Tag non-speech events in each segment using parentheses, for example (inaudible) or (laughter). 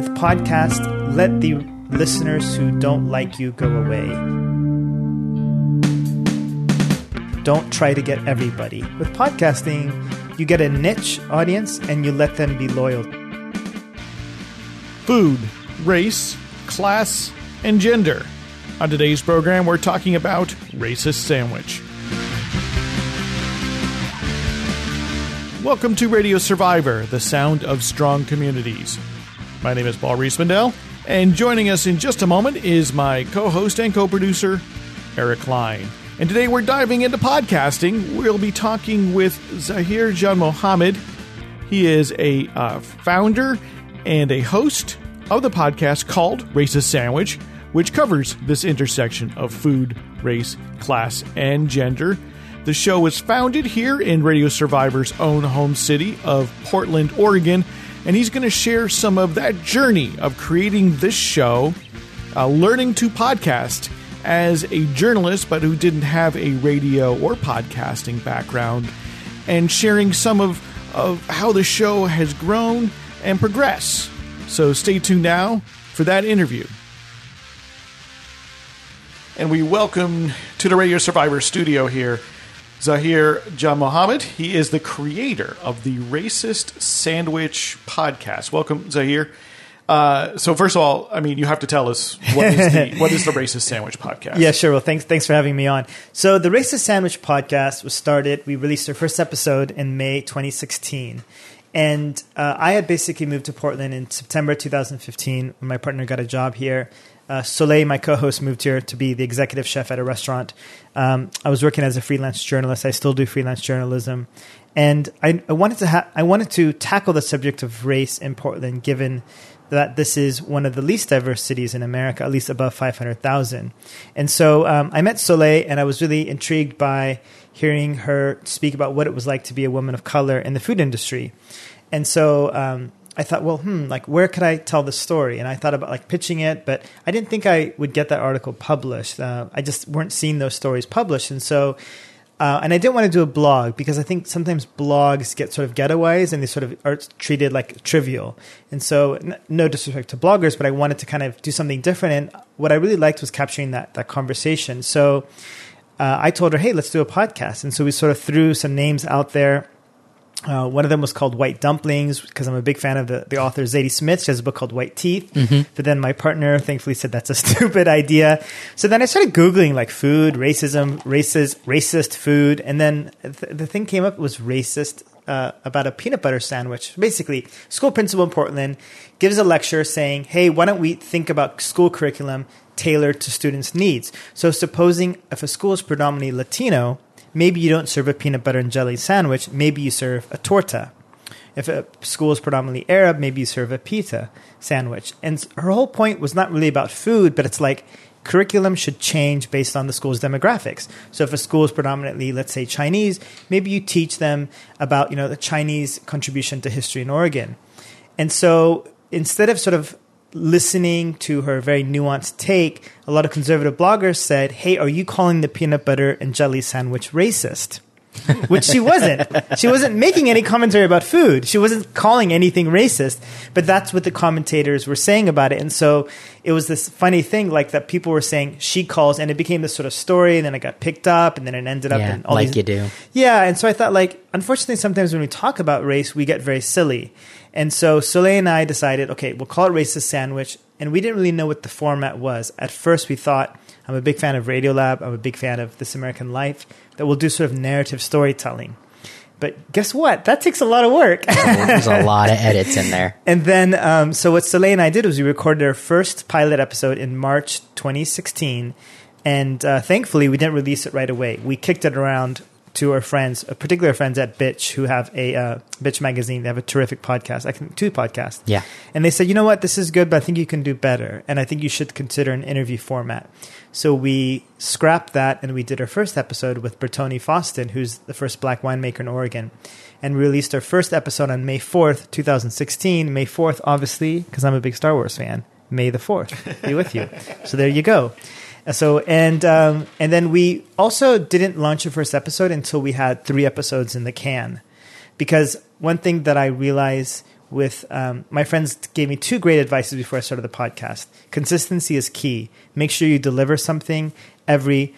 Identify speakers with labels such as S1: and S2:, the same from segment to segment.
S1: with podcast, let the listeners who don't like you go away. Don't try to get everybody. With podcasting, you get a niche audience and you let them be loyal.
S2: Food, race, class, and gender. On today's program, we're talking about racist sandwich. Welcome to Radio Survivor, the sound of strong communities. My name is Paul Riismandel, and joining us in just a moment is my co host and co producer, Eric Klein. And today we're diving into podcasting. We'll be talking with Zahir Janmohamed. He is a uh, founder and a host of the podcast called Racist Sandwich, which covers this intersection of food, race, class, and gender. The show was founded here in Radio Survivor's own home city of Portland, Oregon, and he's going to share some of that journey of creating this show, uh, learning to podcast as a journalist, but who didn't have a radio or podcasting background, and sharing some of, of how the show has grown and progressed. So stay tuned now for that interview. And we welcome to the Radio Survivor studio here Zahir Janmohamed. He is the creator of the Racist Sandwich podcast. Welcome, Zahir. Uh, so first of all, I mean, you have to tell us what is the, (laughs) what is the Racist Sandwich podcast?
S1: Yeah, sure. Well, thanks thanks for having me on. So the Racist Sandwich podcast was started. We released our first episode in May 2016. And uh, I had basically moved to Portland in September 2015 when my partner got a job here. Uh, Soleil, my co-host, moved here to be the executive chef at a restaurant. Um, I was working as a freelance journalist. I still do freelance journalism, and I, I wanted to ha- I wanted to tackle the subject of race in Portland, given that this is one of the least diverse cities in America, at least above 500,000. And so um, I met Soleil, and I was really intrigued by hearing her speak about what it was like to be a woman of color in the food industry. And so um, I thought, well, hmm, like where could I tell this story? And I thought about like pitching it, but I didn't think I would get that article published. Uh, I just weren't seeing those stories published, and so. Uh, and I didn't want to do a blog because I think sometimes blogs get sort of getaways and they sort of are treated like trivial. And so, n- no disrespect to bloggers, but I wanted to kind of do something different. And what I really liked was capturing that that conversation. So uh, I told her, "Hey, let's do a podcast." And so we sort of threw some names out there. Uh, one of them was called White Dumplings because I'm a big fan of the, the author Zadie Smith. She has a book called White Teeth. But then my partner thankfully said that's a (laughs) stupid idea. So then I started Googling like food, racism, racist, racist food. And then th- the thing came up was racist uh, about a peanut butter sandwich. Basically, school principal in Portland gives a lecture saying, hey, why don't we think about school curriculum tailored to students' needs? So supposing if a school is predominantly Latino, maybe you don't serve a peanut butter and jelly sandwich, maybe you serve a torta. If a school is predominantly Arab, maybe you serve a pita sandwich. And her whole point was not really about food, but it's like curriculum should change based on the school's demographics. So if a school is predominantly, let's say, Chinese, maybe you teach them about, you know, the Chinese contribution to history in Oregon. And so instead of sort of listening to her very nuanced take, a lot of conservative bloggers said, Hey, are you calling the peanut butter and jelly sandwich racist? Which she wasn't. She wasn't making any commentary about food. She wasn't calling anything racist, but that's what the commentators were saying about it. And so it was this funny thing, like that people were saying she calls, and it became this sort of story, and then it got picked up, and then it ended up
S3: Yeah,
S1: in all
S3: like
S1: these,
S3: you do.
S1: yeah, and so I thought, like, unfortunately, sometimes when we talk about race, we get very silly. And so Soleil and I decided, okay, we'll call it Racist Sandwich. And we didn't really know what the format was. At first, we thought, I'm a big fan of Radiolab, I'm a big fan of This American Life, that we'll do sort of narrative storytelling. But guess what? That takes a lot of work.
S3: There's a lot of (laughs) edits in there.
S1: And then, um, so what Soleil and I did was we recorded our first pilot episode in March 2016. And uh, thankfully, we didn't release it right away. We kicked it around to our friends, uh, particular friends at Bitch, who have a uh, Bitch magazine. They have a terrific podcast, I think two podcasts.
S3: Yeah.
S1: And they said, you know what, this is good, but I think you can do better. And I think you should consider an interview format. So we scrapped that and we did our first episode with Bertony Faustin, who's the first black winemaker in Oregon. And we released our first episode on May 4th, 2016. May 4th, obviously, because I'm a big Star Wars fan. May the 4th be with you. (laughs) So there you go. Uh, So and um, and then we also didn't launch the first episode until we had three episodes in the can, because one thing that I realized with um, my friends gave me two great advices before I started the podcast. Consistency is key. Make sure you deliver something every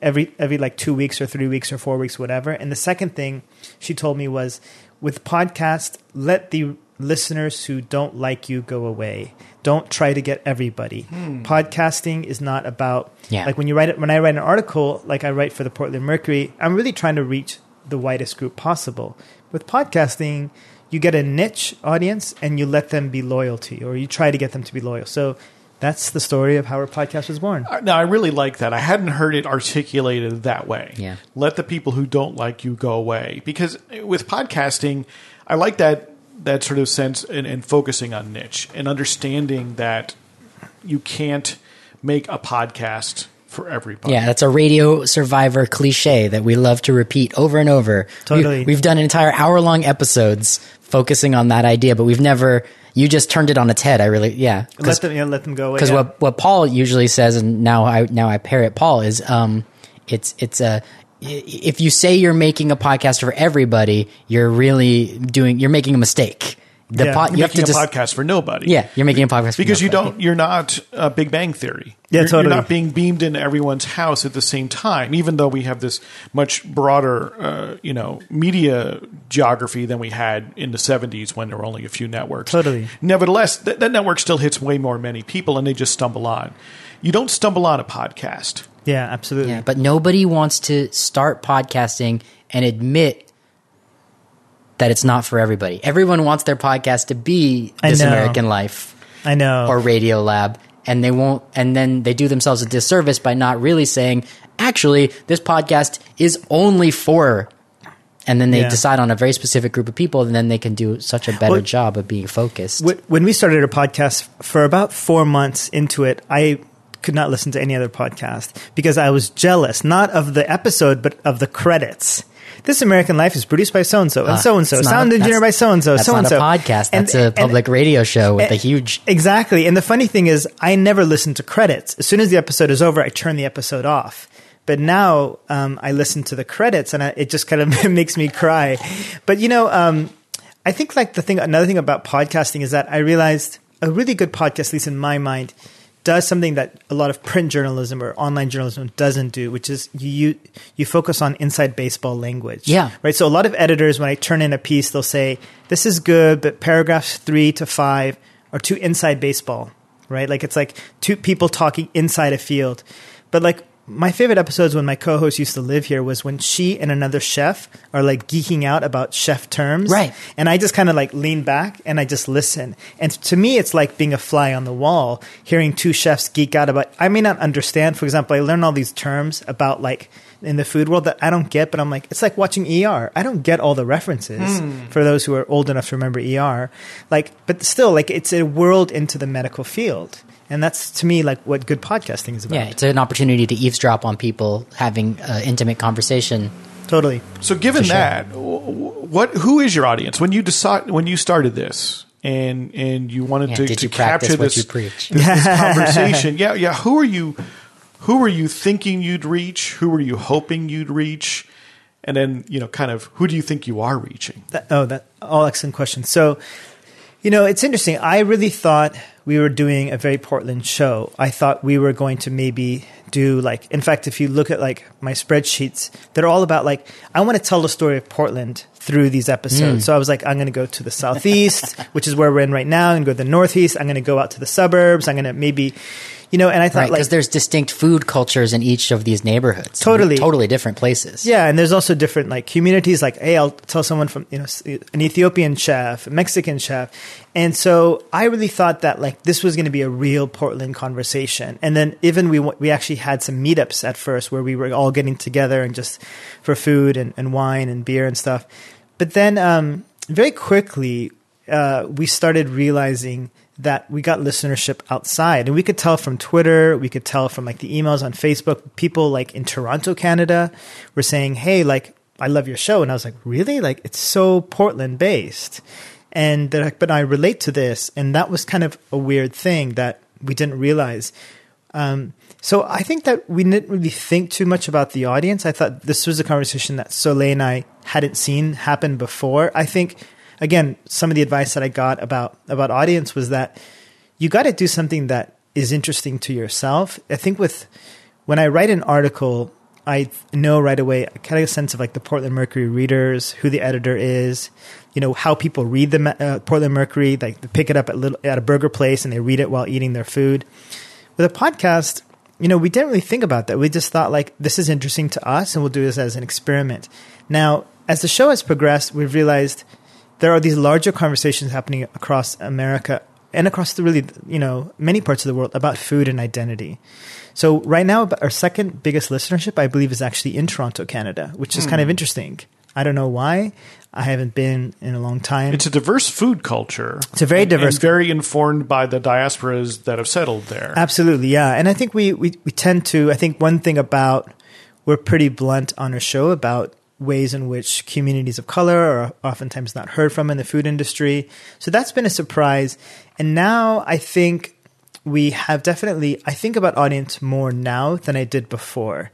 S1: every every like two weeks or three weeks or four weeks, whatever. And the second thing she told me was with podcast, let the listeners who don't like you go away. Don't try to get everybody. Podcasting is not about
S3: Yeah.
S1: like when you write it. When I write an article, like I write for the Portland Mercury, I'm really trying to reach the widest group possible. With podcasting, you get a niche audience and you let them be loyal to you, or you try to get them to be loyal. So that's the story of how our podcast was born.
S2: Uh, Now, I really like that. I hadn't heard it articulated that way.
S3: Yeah.
S2: Let the people who don't like you go away. Because with podcasting, I like that that sort of sense and, and focusing on niche and understanding that you can't make a podcast for everybody.
S3: Yeah, that's a radio survivor cliche that we love to repeat over and over.
S1: Totally.
S3: We, have done entire hour long episodes focusing on that idea, but we've never. You just turned it on its head. I really, yeah.
S1: Let them, yeah, let them go away.
S3: Because
S1: yeah.
S3: what what Paul usually says, and now I now I parrot Paul is, um, it's it's a. If you say you're making a podcast for everybody, you're really doing. You're making a mistake. The
S1: Yeah.
S3: pod,
S2: You're
S3: you have
S2: making
S3: to
S2: a
S3: dis-
S2: podcast for nobody.
S3: Yeah, you're making a podcast for
S2: because you don't. You're not uh, big bang theory
S1: Yeah,
S2: you're,
S1: totally.
S2: you're not being beamed into everyone's house at the same time even though we have this much broader uh, you know media geography than we had in the 70s when there were only a few networks
S1: Totally.
S2: nevertheless that, that network still hits way more many people and they just stumble on you don't stumble on a podcast
S1: yeah, absolutely.
S3: Yeah, but nobody wants to start podcasting and admit that it's not for everybody. Everyone wants their podcast to be This. American Life
S1: I know.
S3: or Radio Lab, and they won't. And then they do themselves a disservice by not really saying, actually, this podcast is only for. And then they
S1: Yeah.
S3: decide on a very specific group of people, and then they can do such a better
S1: Well,
S3: job of being focused.
S1: When we started our podcast for about four months into it i could not listen to any other podcast because i was jealous not of the episode but of the credits this American Life is produced by so and so and so and so, sound engineer by so and so, so and so.
S3: a podcast. That's a public radio show with a huge.
S1: Exactly. And the funny thing is, I never listen to credits. As soon as the episode is over, I turn the episode off. But now um, I listen to the credits, and I, it just kind of (laughs) makes me cry. But you know, um, I think like the thing, another thing about podcasting is that I realized a really good podcast, at least in my mind, does something that a lot of print journalism or online journalism doesn't do, which is you you, focus on inside baseball language.
S3: Yeah.
S1: Right. So a lot of editors, when I turn in a piece, they'll say, "This is good, but paragraphs three to five are too inside baseball." Right. Like it's like two people talking inside a field, but like. My favorite episodes when my co-host used to live here was when she and another chef are like geeking out about chef terms.
S3: Right.
S1: And I just kind of like lean back and I just listen. And to me, it's like being a fly on the wall, hearing two chefs geek out about. I may not understand. For example, I learn all these terms about like in the food world that I don't get, but I'm like, it's like watching ER. I don't get all the references for those who are old enough to remember ER. Like, but still, like it's a world into the medical field. And that's to me like what good podcasting is about.
S3: Yeah, it's an opportunity to eavesdrop on people having uh, intimate conversation.
S1: Totally.
S2: So, given
S3: For sure.
S2: that, what who is your audience when you decide when you started this and and you wanted
S3: Yeah,
S2: to,
S3: did
S2: to
S3: you practice
S2: capture
S3: what
S2: this,
S3: you preach?
S2: this, this (laughs) conversation? Yeah, yeah. Who are you? Who were you thinking you'd reach? Who were you hoping you'd reach? And then you know, kind of who do you think you are reaching?
S1: That, oh, that all excellent questions. So, you know, it's interesting. I really thought we were doing a very Portland show. I thought we were going to maybe do like, in fact, if you look at like my spreadsheets, they're all about like, I want to tell the story of Portland through these episodes. Mm. So I was like, I'm going to go to the southeast, (laughs) which is where we're in right now, and go to the northeast. I'm going to go out to the suburbs. I'm going to maybe, you know, and I thought
S3: Right,
S1: like,
S3: there's distinct food cultures in each of these neighborhoods.
S1: Totally.
S3: totally different places.
S1: Yeah, and there's also different like communities. Like, hey, I'll tell someone from you know an Ethiopian chef, a Mexican chef, and so I really thought that like this was going to be a real Portland conversation. And then even we we actually had some meetups at first where we were all getting together and just for food and, and wine and beer and stuff. But then um, very quickly uh, we started realizing that we got listenership outside. And we could tell from twitter we could tell from like the emails on facebook. People like in toronto canada were saying hey like i love your show. And i was like really? Like it's so portland based and they're like but i relate to this. And that was kind of a weird thing that we didn't realize. Um, so I think that we didn't really think too much about the audience. I thought this was a conversation that Soleil and I hadn't seen happen before. I think again, some of the advice that I got about about audience was that you got to do something that is interesting to yourself. I think with when I write an article, I know right away, I kind of a sense of like the Portland Mercury readers, who the editor is, you know, how people read the uh, Portland Mercury, like they pick it up at, little, at a burger place and they read it while eating their food. With a podcast, you know, we didn't really think about that. We just thought like this is interesting to us and we'll do this as an experiment. Now, as the show has progressed, we've realized there are these larger conversations happening across America and across the really, you know, many parts of the world about food and identity. So right now, our second biggest listenership, I believe, is actually in Toronto, Canada, which is kind of hmm. interesting. I don't know why. I haven't been in a long time.
S2: It's a diverse food culture.
S1: It's a very
S2: and-
S1: diverse-
S2: and very informed by the diasporas that have settled there.
S1: Absolutely, yeah. And I think we, we, we tend to, I think one thing about, we're pretty blunt on our show about ways in which communities of color are oftentimes not heard from in the food industry. So that's been a surprise. And now I think we have definitely, I think about audience more now than I did before.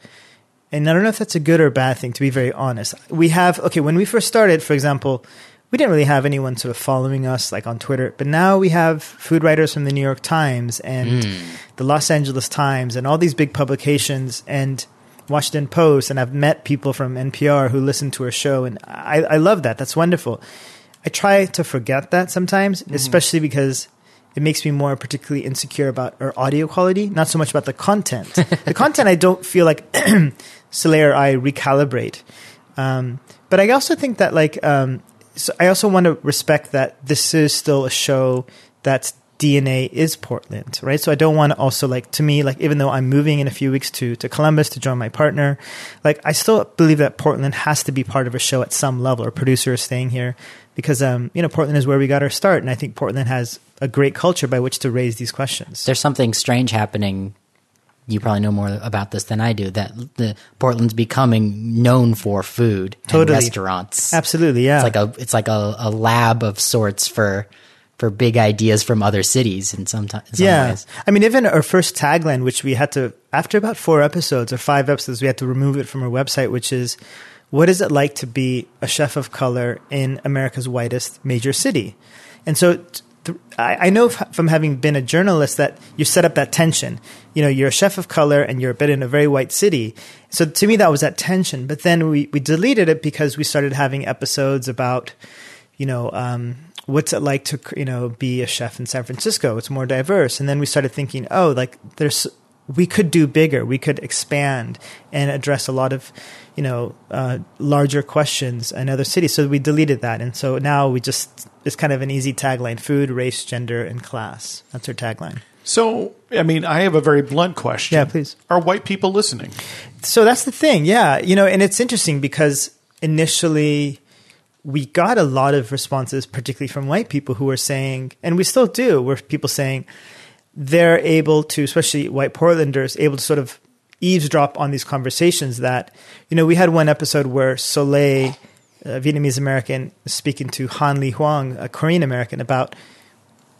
S1: And I don't know if that's a good or bad thing, to be very honest. We have, okay, when we first started, for example, we didn't really have anyone sort of following us like on Twitter, but now we have food writers from the New York Times and hmm. the Los Angeles Times and all these big publications and Washington Post. And I've met people from NPR who listen to her show, and I, I love that. That's wonderful. I try to forget that sometimes, especially because it makes me more particularly insecure about our audio quality, not so much about the content. the (laughs) content I don't feel like (clears throat) Soleil or I recalibrate. Um, but I also think that like um, so I also want to respect that this is still a show that's DNA is Portland, right? So I don't want to also like to me like even though I'm moving in a few weeks to to Columbus to join my partner, like I still believe that Portland has to be part of a show at some level. Our producer is staying here because um you know Portland is where we got our start, and I think Portland has a great culture by which to raise these questions.
S3: There's something strange happening. You probably know more about this than I do. That the Portland's becoming known for food and
S1: Totally.
S3: restaurants.
S1: Absolutely, yeah.
S3: It's like a it's like a, a lab of sorts for for big ideas from other cities in sometimes some
S1: yeah.
S3: ways.
S1: I mean, even our first tagline, which we had to, after about four episodes or five episodes, we had to remove it from our website, which is, what is it like to be a chef of color in America's whitest major city? And so th- I, I know f- from having been a journalist that you set up that tension. You know, you're a chef of color and you're a bit in a very white city. So to me, that was that tension. But then we, we deleted it because we started having episodes about, you know, um, what's it like to you know be a chef in San Francisco? It's more diverse, and then we started thinking, oh, like there's we could do bigger, we could expand and address a lot of you know uh, larger questions in other cities. So we deleted that, and so now we just it's kind of an easy tagline: food, race, gender, and class. That's our tagline.
S2: So, I mean, I have a very blunt question.
S1: Yeah, please.
S2: Are white people listening?
S1: So that's the thing, yeah. You know, and it's interesting because initially we got a lot of responses, particularly from white people who were saying, and we still do, where people saying they're able to, especially white Portlanders, able to sort of eavesdrop on these conversations. That you know, we had one episode where Soleil, a Vietnamese American, speaking to Han Ly Hwang, a Korean American, about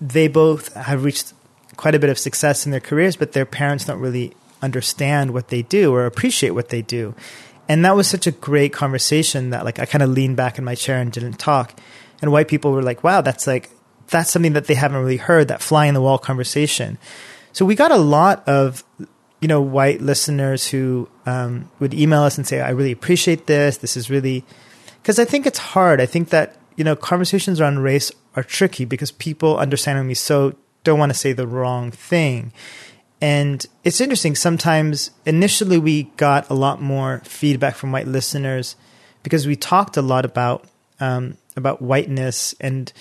S1: they both have reached quite a bit of success in their careers, but their parents don't really understand what they do or appreciate what they do. And that was such a great conversation that like I kind of leaned back in my chair and didn't talk. And white people were like, wow, that's like that's something that they haven't really heard, that fly in the wall conversation. So we got a lot of you know white listeners who um, would email us and say, I really appreciate this. This is really because I think it's hard. I think that you know conversations around race are tricky because people, understanding me so, don't want to say the wrong thing. And it's interesting. Sometimes initially we got a lot more feedback from white listeners because we talked a lot about um, about whiteness and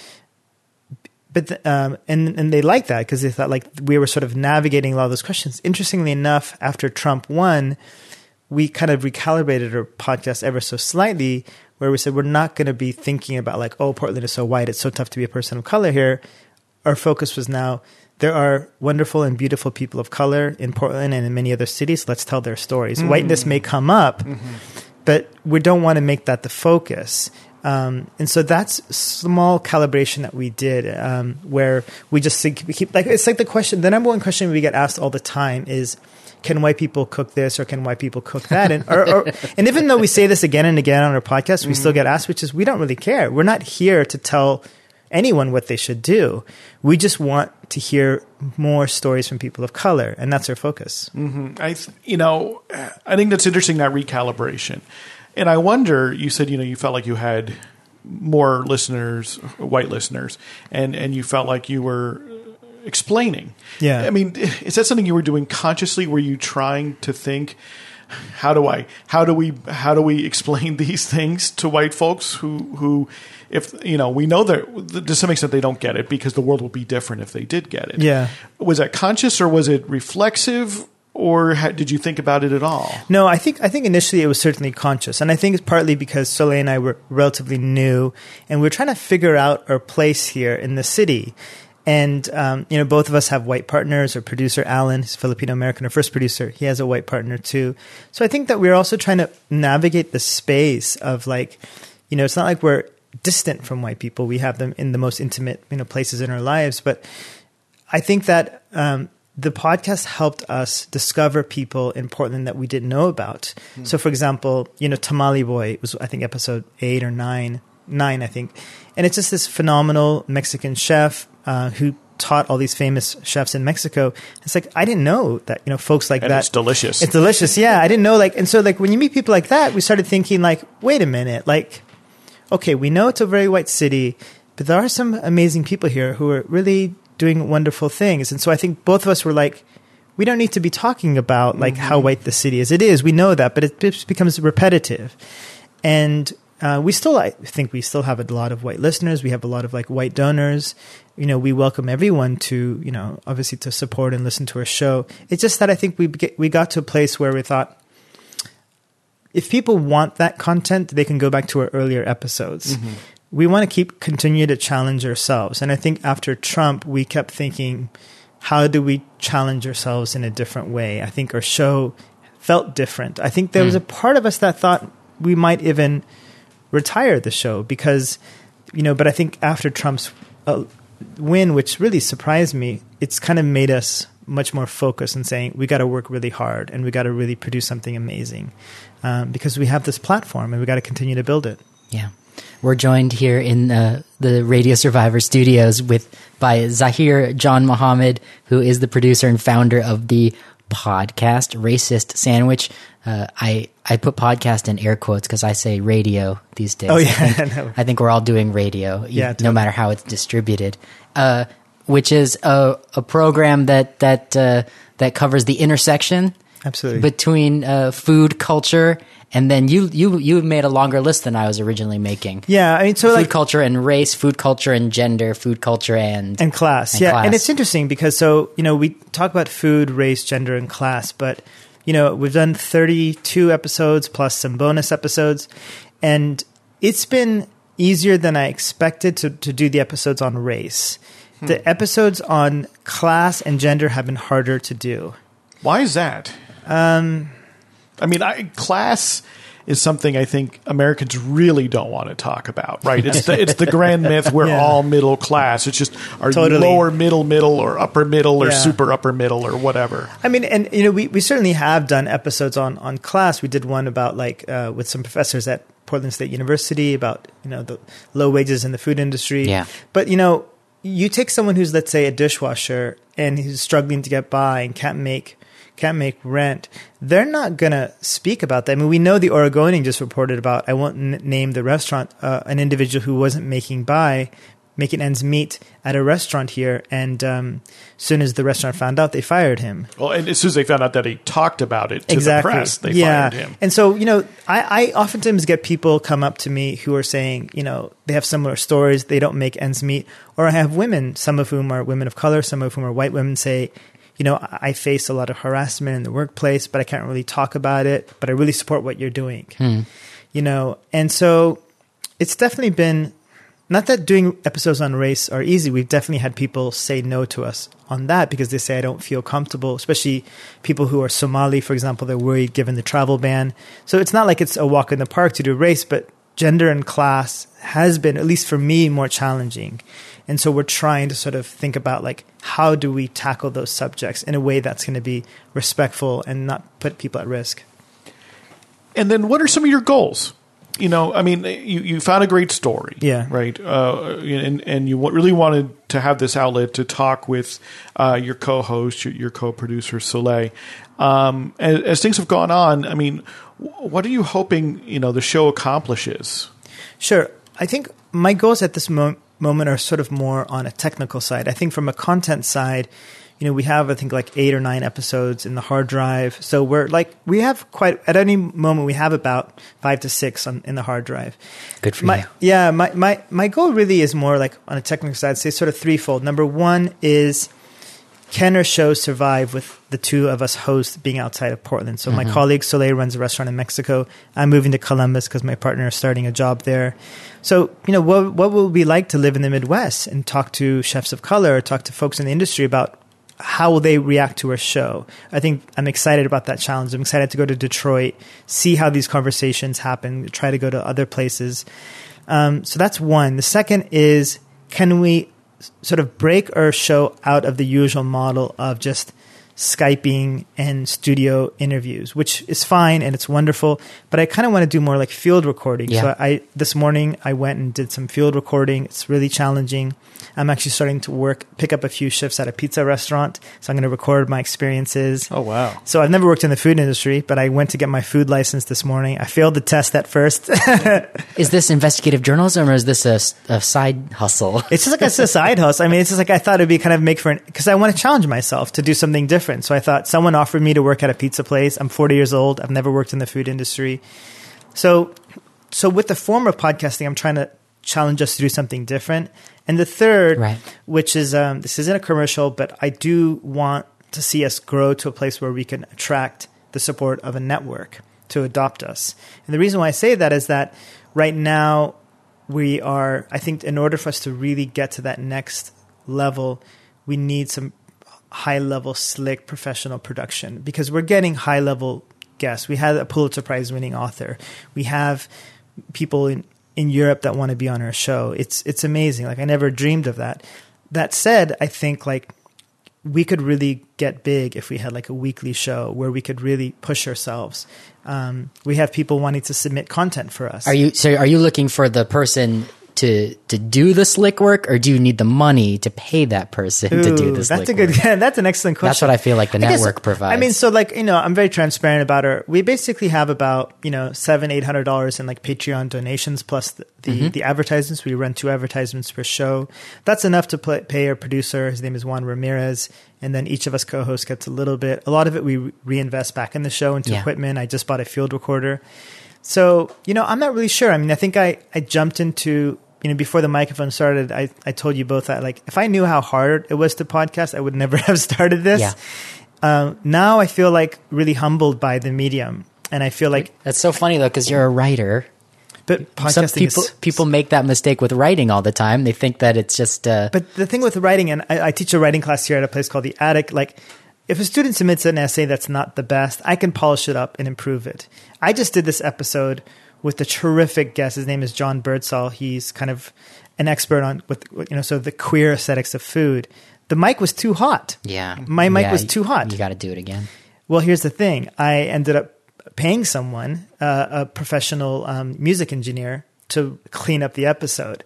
S1: but the, um, and and they liked that because they thought like we were sort of navigating a lot of those questions. Interestingly enough, after Trump won, we kind of recalibrated our podcast ever so slightly, where we said we're not going to be thinking about like, oh, Portland is so white, it's so tough to be a person of color here. Our focus was now there are wonderful and beautiful people of color in Portland and in many other cities. Let's tell their stories. Whiteness may come up, but we don't want to make that the focus. Um, and so that's small calibration that we did, um, where we just think we keep like it's like the question. The number one question we get asked all the time is, "Can white people cook this or can white people cook that?" And or, or, and even though we say this again and again on our podcast, we still get asked, which is we don't really care. We're not here to tell anyone what they should do. We just want to hear more stories from people of color, and that's our focus. Mm-hmm.
S2: I, th- you know, I think that's interesting that recalibration, and I wonder. You said you know you felt like you had more listeners, white listeners, and and you felt like you were explaining.
S1: Yeah.
S2: I mean, is that something you were doing consciously? Were you trying to think? How do I? How do we? How do we (laughs) explain these things to white folks who who, if you know, we know that to some extent they don't get it because the world would be different if they did get it.
S1: Yeah.
S2: Was that conscious or was it reflexive? Or ha- did you think about it at all?
S1: No, I think I think initially it was certainly conscious, and I think it's partly because Soleil and I were relatively new, and we are trying to figure out our place here in the city. And um, you know, both of us have white partners. Our producer Alan, who's Filipino American, our first producer, he has a white partner too. So I think that we're also trying to navigate the space of like, you know, it's not like we're distant from white people. We have them in the most intimate, you know, places in our lives. But I think that um, the podcast helped us discover people in Portland that we didn't know about. So, for example, you know, Tamale Boy was I think episode eight or nine, nine I think, and it's just this phenomenal Mexican chef uh, who taught all these famous chefs in Mexico. It's like I didn't know that you know folks like
S2: And
S1: that.
S2: it's delicious.
S1: It's delicious. Yeah, I didn't know like, and so like when you meet people like that, we started thinking like, wait a minute, like, okay, we know it's a very white city, but there are some amazing people here who are really doing wonderful things. And so I think both of us were like, we don't need to be talking about like how white the city is. It is, we know that, but it just becomes repetitive. And uh, we still, I think we still have a lot of white listeners. We have a lot of like white donors. You know, we welcome everyone to, you know, obviously to support and listen to our show. It's just that I think we we got to a place where we thought, if people want that content, they can go back to our earlier episodes. We want to keep continue to challenge ourselves, and I think after Trump, we kept thinking, how do we challenge ourselves in a different way? I think our show felt different. I think there was a part of us that thought we might even retire the show because, you know, but I think after Trump's uh, win, which really surprised me, it's kind of made us much more focused and saying we got to work really hard and we got to really produce something amazing um, because we have this platform and we got to continue to build it.
S3: Yeah. We're joined here in uh, the Radio Survivor studios with by Zahir Janmohamed, who is the producer and founder of the podcast Racist Sandwich. Uh, I I put podcast in air quotes because I say radio these days.
S1: Oh, yeah, (laughs)
S3: I think,
S1: I.
S3: I think we're all doing radio,
S1: Yeah,
S3: no
S1: totally.
S3: matter how it's distributed. Uh, which is a, a program that that uh, that covers the intersection
S1: Absolutely.
S3: between uh, food culture and then you you you made a longer list than I was originally making.
S1: yeah, I mean, so
S3: food
S1: like
S3: culture and race, food culture and gender, food culture and,
S1: and class
S3: and
S1: yeah
S3: class.
S1: and it's interesting because so you know we talk about food race gender and class but you know we've done 32 episodes plus some bonus episodes and it's been easier than i expected to, to do the episodes on race the episodes on class and gender have been harder to do
S2: Why is that? Um, I mean, I, class is something I think Americans really don't want to talk about, right? It's the, it's the grand (laughs) myth we're
S1: Yeah.
S2: all middle class. It's just are
S1: Totally.
S2: you lower middle middle or upper middle or
S1: Yeah.
S2: super upper middle or whatever.
S1: I mean, and you know, we, we certainly have done episodes on on class. We did one about like uh, with some professors at Portland State University about you know the low wages in the food industry.
S3: Yeah.
S1: But you know, you take someone who's let's say a dishwasher and who's struggling to get by and can't make can't make rent. They're not gonna speak about that. I mean, we know the Oregonian just reported about. I won't n- name the restaurant. Uh, an individual who wasn't making by making ends meet at a restaurant here, and um, soon as the restaurant found out, they fired him
S2: Well, and as soon as they found out that he talked about it to
S1: exactly.
S2: the press, they
S1: yeah.
S2: fired him.
S1: And so, you know, I, I oftentimes get people come up to me who are saying, you know, they have similar stories, they don't make ends meet. Or I have women, some of whom are women of color, some of whom are white women, say, you know, I I face a lot of harassment in the workplace, but I can't really talk about it, but I really support what you're doing. You know, and so it's definitely been not that doing episodes on race are easy. We've definitely had people say no to us on that because they say I don't feel comfortable, especially people who are Somali, for example, they're worried given the travel ban. So it's not like it's a walk in the park to do race, but gender and class has been, at least for me, more challenging. And so we're trying to sort of think about like how do we tackle those subjects in a way that's going to be respectful and not put people at risk.
S2: And then, what are some of your goals? You know, I mean, you, you found a great story,
S1: Yeah.
S2: right? Uh, and and you really wanted to have this outlet to talk with uh, your co-host, your, your co-producer Soleil. Um, as, as things have gone on, I mean, what are you hoping you know the show accomplishes?
S1: Sure. I think my goals at this mo- moment are sort of more on a technical side. I think from a content side, you know, we have I think like eight or nine episodes in the hard drive. So we're like we have quite at any moment we have about five to six on, in the hard drive.
S3: Good for
S1: my,
S3: you.
S1: Yeah, my, my my goal really is more like on a technical side, say sort of threefold. Number one is can our show survive with the two of us hosts being outside of Portland? So my mm-hmm. colleague Soleil runs a restaurant in Mexico. I'm moving to Columbus because my partner is starting a job there. So you know what what will it be like to live in the Midwest and talk to chefs of color, or talk to folks in the industry about how will they react to our show? I think I'm excited about that challenge. I'm excited to go to Detroit, see how these conversations happen, try to go to other places. Um, so that's one. The second is can we sort of break our show out of the usual model of just Skyping and studio interviews, which is fine and it's wonderful, but I kind of want to do more like field recording.
S3: Yeah.
S1: So I this morning I went and did some field recording. It's really challenging. I'm actually starting to work pick up a few shifts at a pizza restaurant, so I'm going to record my experiences.
S2: Oh wow!
S1: So I've never worked in the food industry, but I went to get my food license this morning. I failed the test at first. (laughs)
S3: Is this investigative journalism or is this a side hustle?
S1: It's just like it's a side hustle. I mean, it's just like I thought it'd be kind of make for because I want to challenge myself to do something different. So I thought someone offered me to work at a pizza place. I'm 40 years old. I've never worked in the food industry. So, so with the form of podcasting, I'm trying to challenge us to do something different. And the third,
S3: Right.
S1: which is um, this isn't a commercial, but I do want to see us grow to a place where we can attract the support of a network to adopt us. And the reason why I say that is that right now we are, I think, in order for us to really get to that next level, we need some high level, slick, professional production because we're getting high level guests. We had a Pulitzer Prize winning author. We have people in, in Europe that want to be on our show. It's it's amazing. Like I never dreamed of that. That said, I think like we could really get big if we had like a weekly show where we could really push ourselves. Um, we have people wanting to submit content for us.
S3: Are you so? Are you looking for the person to to do the slick work, or do you need the money to pay that person to do
S1: Ooh,
S3: slick
S1: that's a good.
S3: work? (laughs)
S1: that's an excellent question.
S3: That's what I feel like the
S1: I guess-
S3: network provides.
S1: I mean, so like you know, I'm very transparent about our. We basically have about you know seven, eight hundred dollars in like Patreon donations plus the the,
S3: Mm-hmm.
S1: the advertisements. We run two advertisements per show. That's enough to pay, pay our producer. His name is Juan Ramirez, and then each of us co-hosts gets a little bit. A lot of it we reinvest back in the show into
S3: Yeah.
S1: equipment. I just bought a field recorder. So, you know, I'm not really sure. I mean, I think I, I jumped into, you know, before the microphone started, I, I told you both that, like, if I knew how hard it was to podcast, I would (laughs) never have started this.
S3: Yeah.
S1: Um, now I feel like really humbled by the medium. And I feel like,
S3: That's so funny though, because you're a writer.
S1: but
S3: Some people
S1: is,
S3: people make that mistake with writing all the time. They think that it's just uh,
S1: But the thing with writing, and I, I teach a writing class here at a place called the Attic. Like, if a student submits an essay that's not the best, I can polish it up and improve it. I just did this episode with the terrific guest. His name is John Birdsall. He's kind of an expert on with you know so the queer aesthetics of food. The mic was too hot.
S3: yeah.
S1: My mic
S3: Yeah,
S1: was too hot.
S3: You got to do it again.
S1: Well, here's the thing. I ended up paying someone, uh, a professional um, music engineer, to clean up the episode,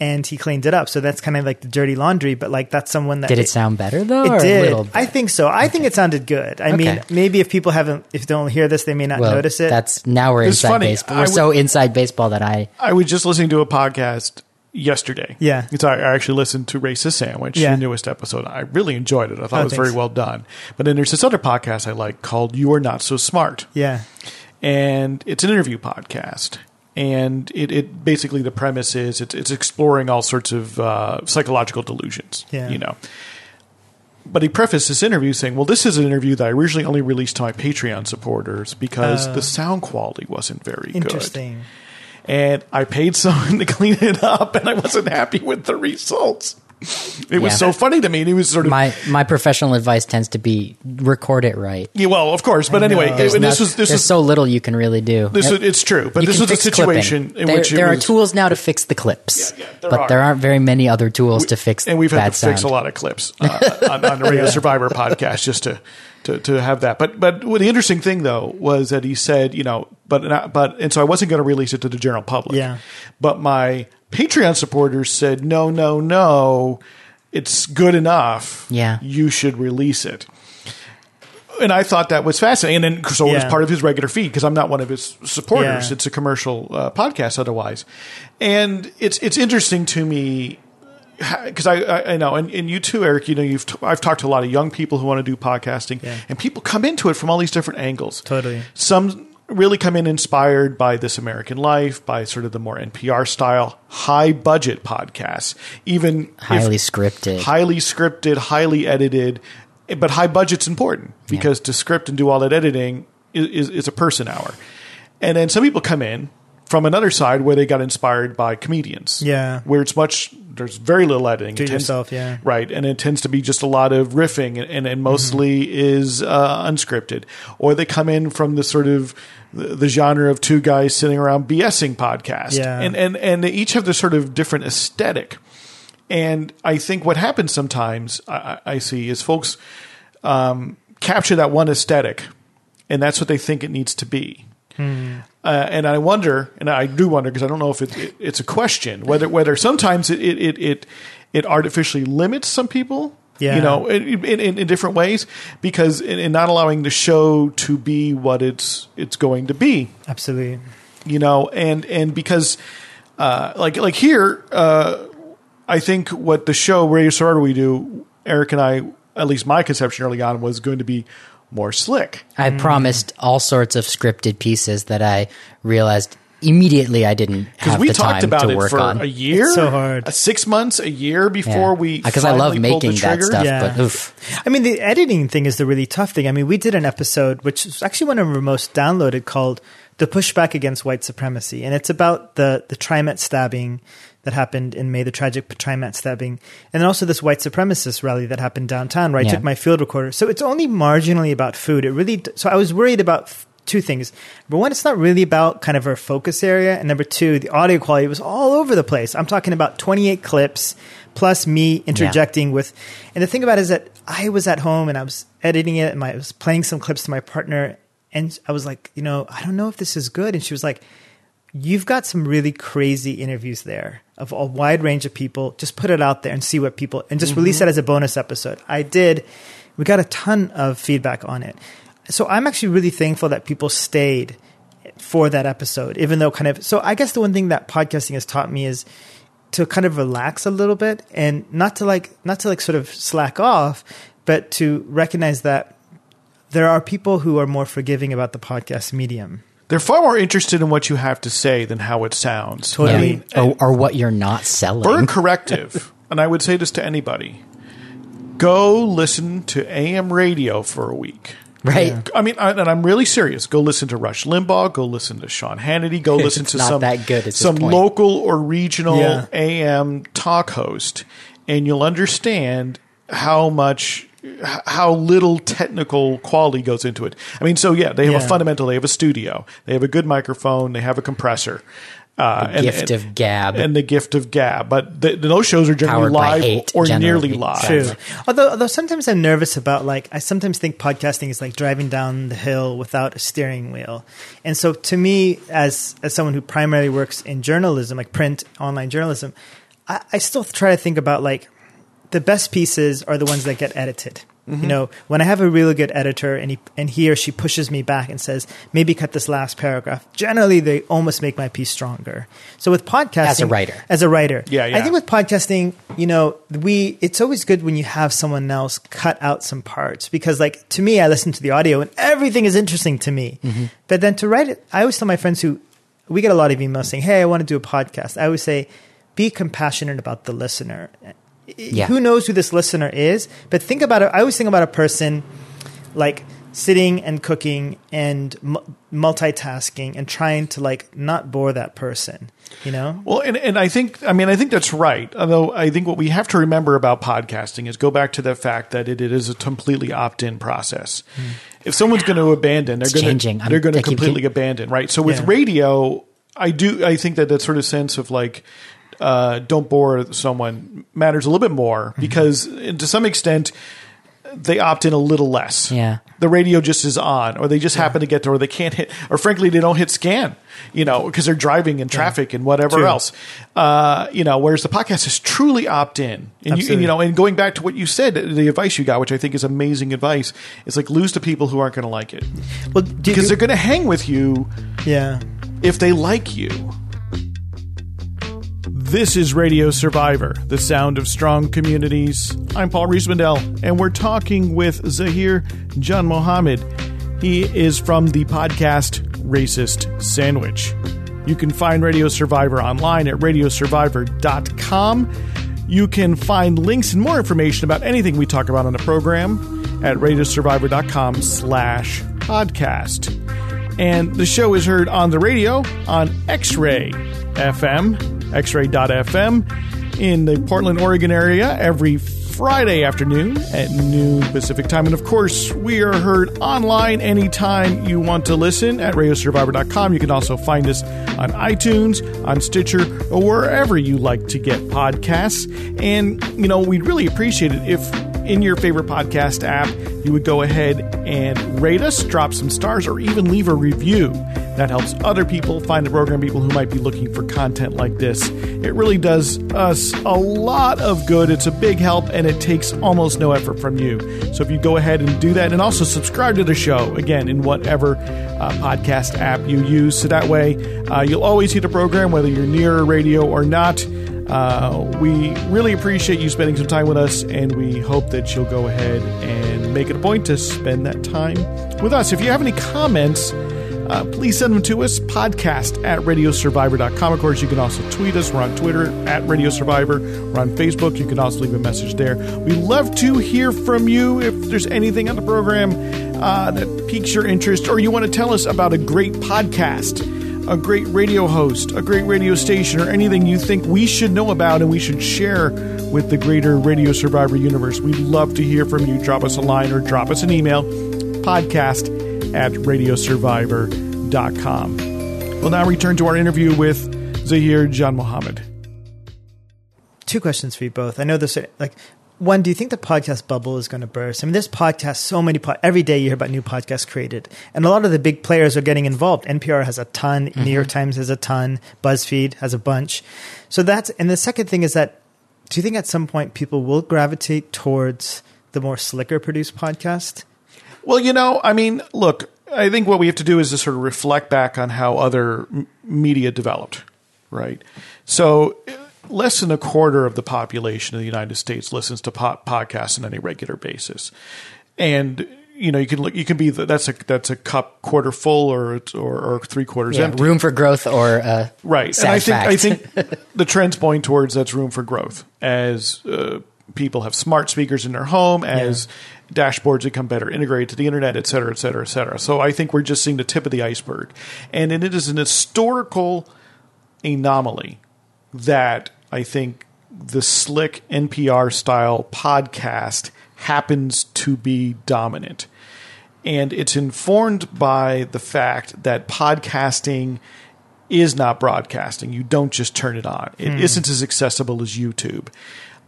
S1: and he cleaned it up. So that's kind of like the dirty laundry. But like that's someone that
S3: Did it sound better though?
S1: It
S3: a
S1: did.
S3: little bit?
S1: I think so. I think it sounded good. I mean, maybe if people haven't, if they don't hear this, they may not
S3: well,
S1: notice it.
S3: That's now we're
S2: It's
S3: inside
S2: funny.
S3: baseball. We're
S2: would-
S3: so inside baseball that I
S2: I was just listening to a podcast yesterday.
S1: Yeah.
S2: It's, I I actually listened to Racist Sandwich,
S1: Yeah.
S2: the newest episode. I really enjoyed it. I thought
S1: Oh,
S2: it was very
S1: thanks.
S2: well done. But then there's this other podcast I like called You Are Not So Smart.
S1: yeah.
S2: And it's an interview podcast. And it, it basically the premise is it's, it's exploring all sorts of uh, psychological delusions.
S1: Yeah.
S2: You know. But he prefaced this interview saying, "Well, this is an interview that I originally only released to my Patreon supporters because
S1: Oh.
S2: the sound quality wasn't very good." And I paid someone (laughs) to clean it up, and I wasn't happy with the results. (laughs) It was
S3: Yeah.
S2: so funny to me. And he was sort of
S3: My my professional advice tends to be record it right.
S2: yeah, well, of course. But anyway,
S1: There's
S2: and this was this was
S3: so little you can really do.
S2: this was, it's true. But this was a
S3: fix clipping.
S2: situation in
S3: there,
S2: which it
S3: there are tools now to fix the clips,
S2: Yeah, yeah, there
S3: but
S2: are.
S3: there aren't very many other tools to fix
S2: and we've had to fix a lot of clips uh, on, on the Radio (laughs) Survivor podcast just to, to to have that. But but the interesting thing though was that he said, you know, but not, but and so I wasn't going to release it to the general public.
S1: Yeah.
S2: But my Patreon supporters said, no, no, no, it's good enough.
S3: Yeah.
S2: you should release it. And I thought that was fascinating. And then, so it was part of his regular feed because I'm not one of his supporters.
S1: Yeah.
S2: It's a commercial uh, podcast otherwise. And it's, it's interesting to me because I, I, I know, and, and you too, Eric. You know, you've t- I've talked to a lot of young people who want to do podcasting,
S1: Yeah.
S2: and people come into it from all these different angles.
S1: Totally.
S2: Some really come in inspired by This American Life, by sort of the more NPR style, high budget podcasts, even
S3: highly scripted.
S2: highly scripted, highly edited, but high budget's important because to script and do all that editing is, is, is a person hour. And then some people come in from another side where they got inspired by comedians.
S1: Yeah.
S2: Where it's much, there's very little editing.
S1: Do
S2: It tends-
S1: yourself, yeah.
S2: Right. And it tends to be just a lot of riffing and, and, and mostly
S1: Mm-hmm.
S2: is uh, unscripted. Or they come in from the sort of the, the genre of two guys sitting around BSing podcast.
S1: Yeah.
S2: And, and, and they each have this sort of different aesthetic. And I think what happens sometimes I, I I see is folks um, capture that one aesthetic, and that's what they think it needs to be. Uh, and I wonder, and I do wonder because I don't know if it, it, it's a question whether whether sometimes it it it it, it artificially limits some people.
S1: Yeah.
S2: You know, in, in, in different ways, because in, in not allowing the show to be what it's it's going to be
S1: Absolutely.
S2: you know, and and because uh, like like here, uh, I think what the show Radio Survivor we do, Eric and I, at least my conception early on was going to be more slick.
S3: I promised all sorts of scripted pieces that I realized immediately I didn't
S2: Because
S3: have
S2: we
S3: the
S2: talked
S3: time
S2: about
S3: to
S2: it
S3: work
S2: for
S3: on.
S2: a year,
S1: It's so hard.
S2: uh, six months, a year before we
S3: because I love
S2: finally pulled the
S3: making that stuff.
S1: Yeah.
S3: But oof,
S1: I mean, the editing thing is the really tough thing. I mean, we did an episode, which is actually one of our most downloaded, called "The Pushback Against White Supremacy," and it's about the the TriMet stabbing that happened in May, the tragic TriMet stabbing, and then also this white supremacist rally that happened downtown, where I
S3: Yeah.
S1: took my field recorder. So it's only marginally about food. It really. So I was worried about. f- Two things. Number one, it's not really about kind of our focus area. And number two, the audio quality was all over the place. I'm talking about 28 clips plus me interjecting with and the thing about it is that I was at home and I was editing it and my, I was playing some clips to my partner and I was like, you know, I don't know if this is good. And she was like, you've got some really crazy interviews there of a wide range of people. Just put it out there and see what people and just release mm-hmm. it as a bonus episode. I did. We got a ton of feedback on it. So I'm actually really thankful that people stayed for that episode, even though kind of so I guess the one thing that podcasting has taught me is to kind of relax a little bit and not to like not to like sort of slack off, but to recognize that there are people who are more forgiving about the podcast medium.
S2: They're far more interested in what you have to say than how it sounds.
S1: Totally.
S2: I
S3: yeah.
S2: mean,
S3: or, or what you're not selling.
S2: Burn corrective, and I would say this to anybody: go listen to AM radio for a week.
S3: right?
S2: I mean, I, and I'm really serious. Go listen to Rush Limbaugh. Go listen to Sean Hannity. Go (laughs) listen
S3: It's
S2: to
S3: not
S2: some
S3: that good at
S2: some local or regional
S1: Yeah.
S2: AM talk host, and you'll understand how much h- how little technical quality goes into it. I mean, so yeah, they have a fundamental. They have a studio. They have a good microphone. They have a compressor. Uh, and-
S3: gift
S2: and-
S3: of gab.
S2: and the gift of gab, but the, those shows are generally
S3: Powered
S2: live
S3: hate,
S2: or
S3: generally.
S2: nearly live.
S1: True. Although, although sometimes I'm nervous about like I sometimes think podcasting is like driving down the hill without a steering wheel, and so to me, as as someone who primarily works in journalism, like print, online journalism, I, I still try to think about like the best pieces are the ones that get edited. You know, when I have a really good editor and he and he or she pushes me back and says, maybe cut this last paragraph. Generally, they almost make my piece stronger. So with podcasting,
S3: As a writer.
S1: as a writer,
S2: Yeah, yeah.
S1: I think with podcasting, you know, we it's always good when you have someone else cut out some parts because, like, to me, I listen to the audio and everything is interesting to me.
S3: Mm-hmm.
S1: But then to write it, I always tell my friends who we get a lot of emails saying, "Hey, I want to do a podcast." I always say, be compassionate about the listener.
S3: Yeah.
S1: Who knows who this listener is? But think about it. I always think about a person like sitting and cooking and mu- multitasking and trying to like not bore that person. You know?
S2: Well, and, and I think, I mean, I think that's right. Although I think what we have to remember about podcasting is go back to the fact that it, it is a completely opt in process. Hmm. If someone's going to abandon, they're going to they're going to
S3: keep-
S2: completely abandon, right? So with
S1: Yeah.
S2: radio, I do I think that that sort of sense of like uh, don't bore someone matters a little bit more
S3: Mm-hmm.
S2: because to some extent they opt in a little less.
S3: Yeah.
S2: The radio just is on, or they just happen to get to, or they can't hit, or frankly, they don't hit scan, you know, because they're driving in traffic and whatever
S1: True.
S2: else. Uh, you know, whereas the podcast is truly opt in. And you, and, you know, and going back to what you said, the advice you got, which I think is amazing advice, is like lose to people who aren't going to like it.
S1: Well,
S2: Because
S1: you,
S2: they're going to hang with you
S1: yeah.
S2: if they like you. This is Radio Survivor, the sound of strong communities. I'm Paul Riismandel, and we're talking with Zahir Janmohamed. He is from the podcast Racist Sandwich. You can find Radio Survivor online at radiosurvivor.com. You can find links and more information about anything we talk about on the program at radiosurvivor.com slash podcast. And the show is heard on the radio on X Ray FM, xray.fm, in the Portland, Oregon area every Friday afternoon at noon Pacific time. And of course, we are heard online anytime you want to listen at radiosurvivor.com. You can also find us on iTunes, on Stitcher, or wherever you like to get podcasts. And, you know, we'd really appreciate it if in your favorite podcast app, you would go ahead and rate us, drop some stars, or even leave a review. That helps other people find the program, people who might be looking for content like this. It really does us a lot of good. It's a big help, and it takes almost no effort from you. So if you go ahead and do that, and also subscribe to the show, again, in whatever uh, podcast app you use. So that way, uh, you'll always hear the program, whether you're near a radio or not. Uh, we really appreciate you spending some time with us, and we hope that you'll go ahead and make it a point to spend that time with us. If you have any comments, uh, please send them to us, podcast at radiosurvivor.com. Of course, you can also tweet us. We're on Twitter at Radio Survivor. We're on Facebook. You can also leave a message there. We love to hear from you if there's anything on the program uh, that piques your interest, or you want to tell us about a great podcast a great radio host, a great radio station, or anything you think we should know about and we should share with the greater Radio Survivor universe. We'd love to hear from you. Drop us a line or drop us an email, podcast at radiosurvivor.com. We'll now return to our interview with Zahir Janmohamed.
S1: Two questions for you both. I know this, like, one, do you think the podcast bubble is going to burst? I mean, there's podcasts, so many, pod- every day you hear about new podcasts created. And a lot of the big players are getting involved. NPR has a ton, New York mm-hmm. Times has a ton, BuzzFeed has a bunch. So that's, and the second thing is that, do you think at some point people will gravitate towards the more slicker produced podcast?
S2: Well, you know, I mean, look, I think what we have to do is to sort of reflect back on how other m- media developed, right? So, less than a quarter of the population of the United States listens to po- podcasts on any regular basis, and you know, you can look, you can be the, that's a that's a cup quarter full or or, or three quarters
S3: Yeah,
S2: empty,
S3: room for growth or uh,
S2: right? and I think I think (laughs) the trend's point towards that's room for growth as uh, people have smart speakers in their home, as dashboards become better integrated to the internet, et cetera, et cetera, et cetera. So I think we're just seeing the tip of the iceberg, and it is an historical anomaly that I think the slick NPR style podcast happens to be dominant. And it's informed by the fact that podcasting is not broadcasting. You don't just turn it on. It hmm. not as accessible as YouTube.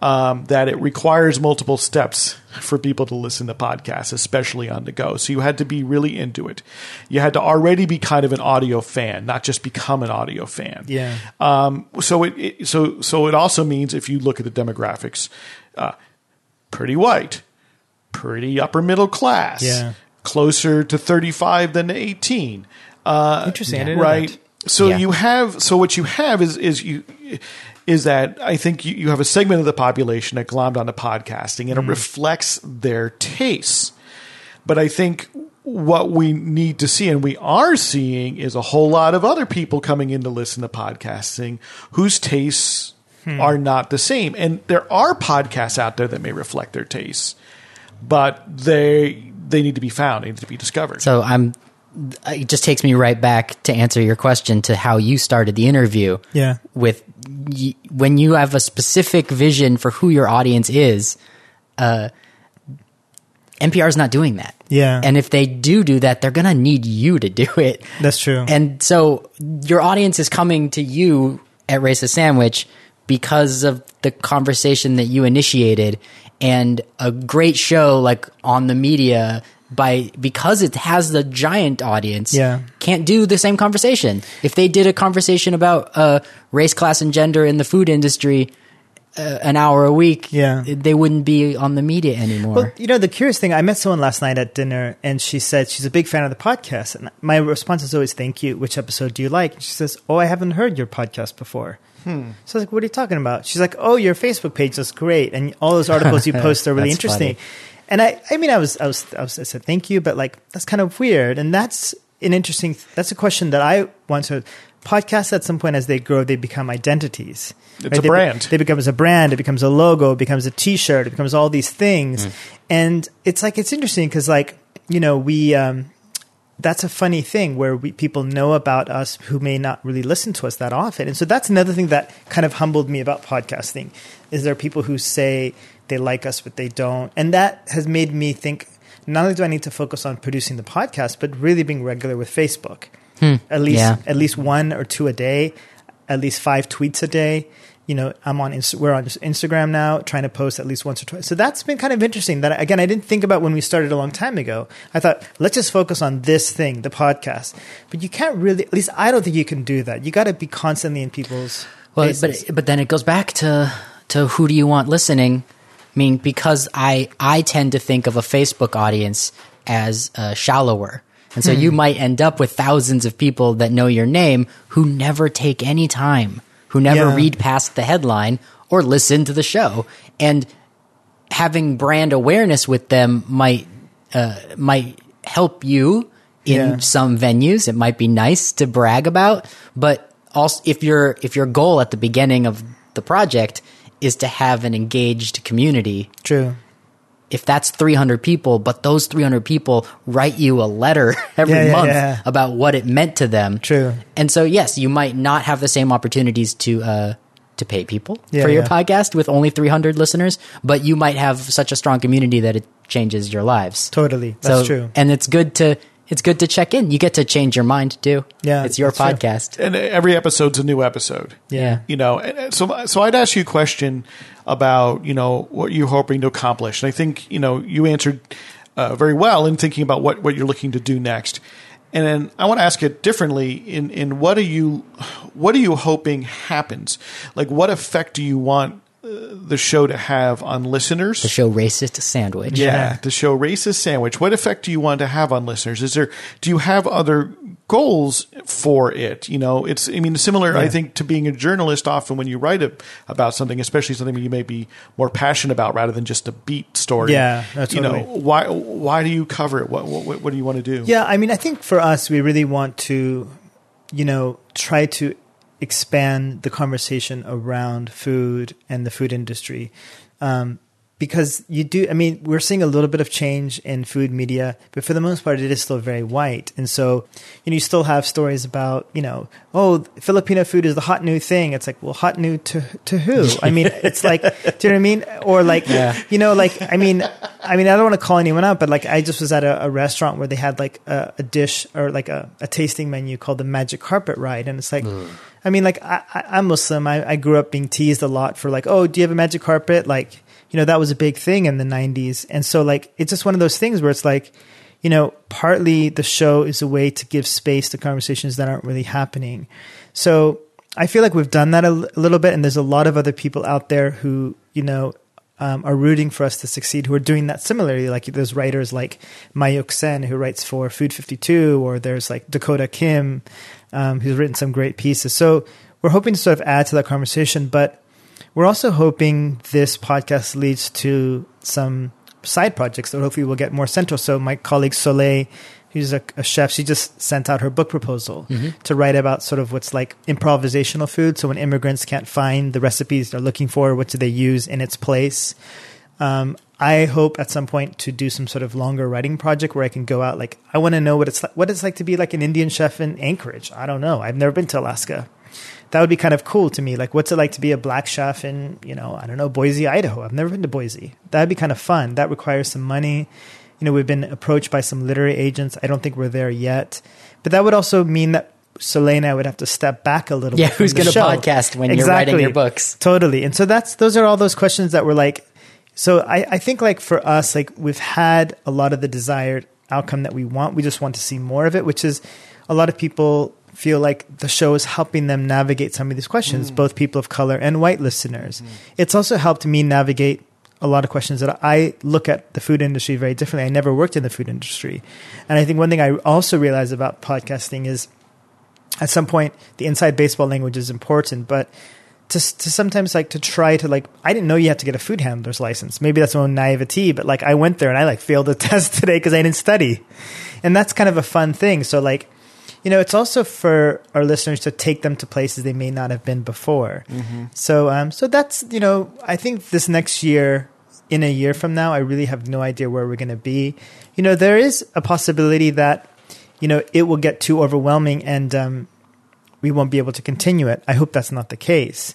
S2: Um, that it requires multiple steps for people to listen to podcasts, especially on the go. So you had to be really into it. You had to already be kind of an audio fan, not just become an audio fan.
S1: Yeah.
S2: Um, so it, it so so it also means if you look at the demographics, uh, pretty white, pretty upper middle class,
S1: Yeah.
S2: closer to thirty five than to eighteen. Uh,
S1: Interesting. I didn't know
S2: right? So
S3: Yeah.
S2: you have so what you have is is you is that I think you, you have a segment of the population that glommed onto podcasting and it mm. reflects their tastes. But I think what we need to see and we are seeing is a whole lot of other people coming in to listen to podcasting whose tastes hmm. are not the same. And there are podcasts out there that may reflect their tastes, but they they need to be found, they need to be discovered.
S3: So I'm. It just takes me right back to answer your question to how you started the interview.
S1: Yeah.
S3: With y- when you have a specific vision for who your audience is, uh, NPR is not doing that.
S1: Yeah.
S3: And if they do do that, they're gonna need you to do it.
S1: That's true.
S3: And so your audience is coming to you at Racist Sandwich because of the conversation that you initiated and a great show like on the media by because it has the giant audience
S1: Yeah.
S3: can't do the same conversation. If they did a conversation about uh, race, class, and gender in the food industry uh, an hour a week,
S1: Yeah.
S3: they wouldn't be on the media anymore.
S1: Well, you know, the curious thing, I met someone last night at dinner and she said she's a big fan of the podcast. And my response is always, thank you. Which episode do you like? And she says, oh, I haven't heard your podcast before. So I was like, what are you talking about? She's like, oh, your Facebook page is great. And all those articles you (laughs) post are really interesting.
S3: funny.
S1: And I, I mean, I was, I was, I was, I said, thank you, but like, that's kind of weird. And that's an interesting, that's a question that I want to, podcasts at some point as they grow, they become identities.
S2: It's a
S1: They be-
S2: brand.
S1: They becomes a brand. It becomes a logo. It becomes a T-shirt. It becomes all these things,
S2: Mm.
S1: and it's like it's interesting because like you know we um, that's a funny thing where we people know about us who may not really listen to us that often, and so that's another thing that kind of humbled me about podcasting is there are people who say they like us but they don't, and that has made me think. Not only do I need to focus on producing the podcast, but really being regular with Facebook. Hmm. At least
S3: Yeah.
S1: at least one or two a day, at least five tweets a day. You know, I'm on we're on Instagram now, trying to post at least once or twice. So that's been kind of interesting. That again, I didn't think about when we started a long time ago. I thought let's just focus on this thing, the podcast. But you can't really. At least I don't think you can do that. You got to be constantly in people's.
S3: Well,
S1: faces.
S3: but but then it goes back to to who do you want listening? I mean, because I I tend to think of a Facebook audience as uh, shallower, and so you might end up with thousands of people that know your name who never take any time, who never
S1: Yeah.
S3: read past the headline or listen to the show, and having brand awareness with them might uh, might help you in
S1: Yeah.
S3: some venues. It might be nice to brag about, but also if your if your goal at the beginning of the project is to have an engaged community,
S1: true.
S3: If that's 300 people, but those 300 people write you a letter (laughs) every
S1: Yeah, yeah,
S3: month
S1: yeah.
S3: about what it meant to them.
S1: True.
S3: And so, yes, you might not have the same opportunities to uh, to pay people
S1: Yeah,
S3: for your
S1: yeah.
S3: podcast with only 300 listeners, but you might have such a strong community that it changes your lives.
S1: Totally, that's
S3: so,
S1: true.
S3: And it's good to it's good to check in. You get to change your mind too.
S1: Yeah,
S3: it's your
S1: that's true.
S3: podcast.
S2: and every episode's a new episode.
S3: Yeah.
S2: you know and- and so so i'd ask you a question about you know what you're hoping to accomplish. And i think you know you answered uh, very well in thinking about what what you're looking to do next. And then i want to ask it differently in in what are you what are you hoping happens? Like what effect do you want the show to have on listeners
S3: The show Racist Sandwich.
S2: yeah, the show Racist Sandwich. What effect do you want to have on listeners? Is there do you have other goals for it? You know, it's I mean similar I think to being a journalist often when you write a, about something, especially something you may be more passionate about rather than just a beat story.
S1: Yeah, no,
S2: You know, why why do you cover it? What what, what do you want to do?
S1: Yeah, I mean, I think for us, we really want to, you know, try to expand the conversation around food and the food industry. Um, because you do, I mean, we're seeing a little bit of change in food media, but for the most part, it is still very white. And so, you know, you still have stories about, you know, oh, Filipino food is the hot new thing. It's like, well, hot new to to who? I mean, (laughs) it's like, do you know what I mean? Or like, you know, like, I mean, I mean, I don't want to call anyone out, but like, I just was at a, a restaurant where they had like a, a dish or like a, a tasting menu called the Magic Carpet Ride, and it's like, mm. I mean, like, I, I, I'm Muslim. I, I grew up being teased a lot for like, oh, do you have a magic carpet? Like, you know, that was a big thing in the 90s. And so, like, it's just one of those things where it's like, you know, partly the show is a way to give space to conversations that aren't really happening. So I feel like we've done that a, little bit, and there's a lot of other people out there who, you know, um, are rooting for us to succeed who are doing that similarly. Like there's writers like Mayukh Sen who writes for Food 52, or there's like Dakota Kim um, who's written some great pieces. So we're hoping to sort of add to that conversation, but we're also hoping this podcast leads to some side projects that hopefully will get more central. So my colleague Soleil, who's a, a chef, she just sent out her book proposal to write about sort of what's like improvisational food. So when immigrants can't find the recipes they're looking for, what do they use in its place? Um, I hope at some point to do some sort of longer writing project where I can go out. Like, I want to know what it's like, what it's like to be like an Indian chef in Anchorage. I don't know. I've never been to Alaska. That would be kind of cool to me. Like, what's it like to be a black chef in, you know, I don't know, Boise, Idaho? I've never been to Boise. That'd be kind of fun. That requires some money. You know, we've been approached by some literary agents. I don't think we're there yet. But that would also mean that Selena would have to step back a little
S3: Yeah,
S1: bit.
S3: who's going to podcast when you're writing your books?
S1: Totally. And so that's those are all those questions that were like so I, I think like for us, like we've had a lot of the desired outcome that we want. We just want to see more of it, which is a lot of people feel like the show is helping them navigate some of these questions, mm. both people of color and white listeners. Mm. It's also helped me navigate a lot of questions that I look at the food industry very differently. I never worked in the food industry. And I think one thing I also realized about podcasting is at some point the inside baseball language is important, but to, to sometimes like to try to like I didn't know you had to get a food handler's license. Maybe that's my own naivety, but like I went there and I like failed the (laughs) test today because I didn't study, and that's kind of a fun thing. So like, you know, it's also for our listeners to take them to places they may not have been before. So um, so that's you know I think this next year. In a year from now, I really have no idea where we're going to be. You know, there is a possibility that, you know, it will get too overwhelming and um, we won't be able to continue it. I hope that's not the case.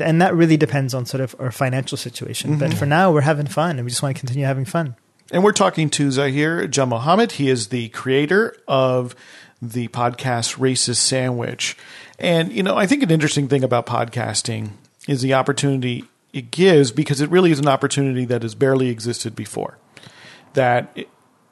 S1: And that really depends on sort of our financial situation. But for now, we're having fun and we just want to continue having fun.
S2: And we're talking to Zahir Janmohamed. He is the creator of the podcast Racist Sandwich. And, you know, I think an interesting thing about podcasting is the opportunity it gives because it really is an opportunity that has barely existed before. That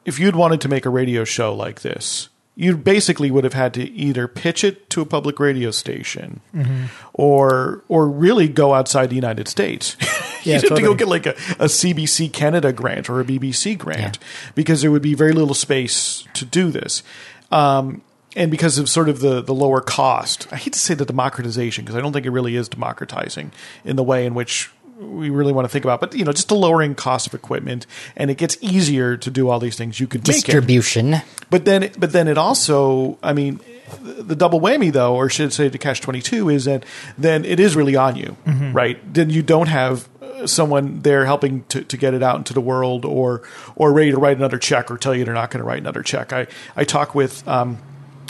S2: if you'd wanted to make a radio show like this, you basically would have had to either pitch it to a public radio station mm-hmm. or or really go outside the United States. (laughs) You'd have to go get like a, a CBC Canada grant or a BBC grant because there would be very little space to do this. Um, and because of sort of the, the lower cost, I hate to say the democratization because I don't think it really is democratizing in the way in which we really want to think about, but you know, just the lowering cost of equipment, and it gets easier to do all these things. You could make it.
S3: Distribution.
S2: But then, but then it also, I mean, the double whammy though, or should say the catch twenty two is that then it is really on you, right? Then you don't have uh, someone there helping to, to get it out into the world, or or ready to write another check, or tell you they're not going to write another check. I I talk with. Um,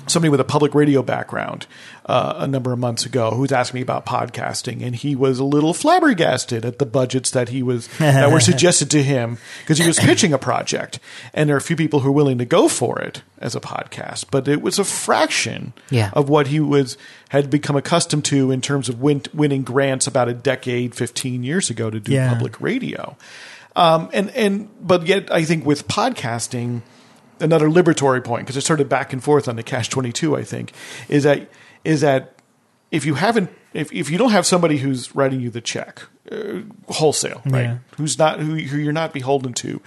S2: somebody with a public radio background uh, a number of months ago who was asking me about podcasting, and he was a little flabbergasted at the budgets that he was that were (laughs) suggested to him because he was pitching a project, and there are a few people who are willing to go for it as a podcast, but it was a fraction
S3: Yeah.
S2: of what he was had become accustomed to in terms of win, winning grants about a decade, fifteen years ago to do
S1: Yeah.
S2: public radio. Um, and and but yet I think with podcasting, another liberatory point because it's sort of back and forth on the cash twenty two. I think is that is that if you haven't if if you don't have somebody who's writing you the check uh, wholesale, right?
S1: Yeah.
S2: Who's not who, who you're not beholden to,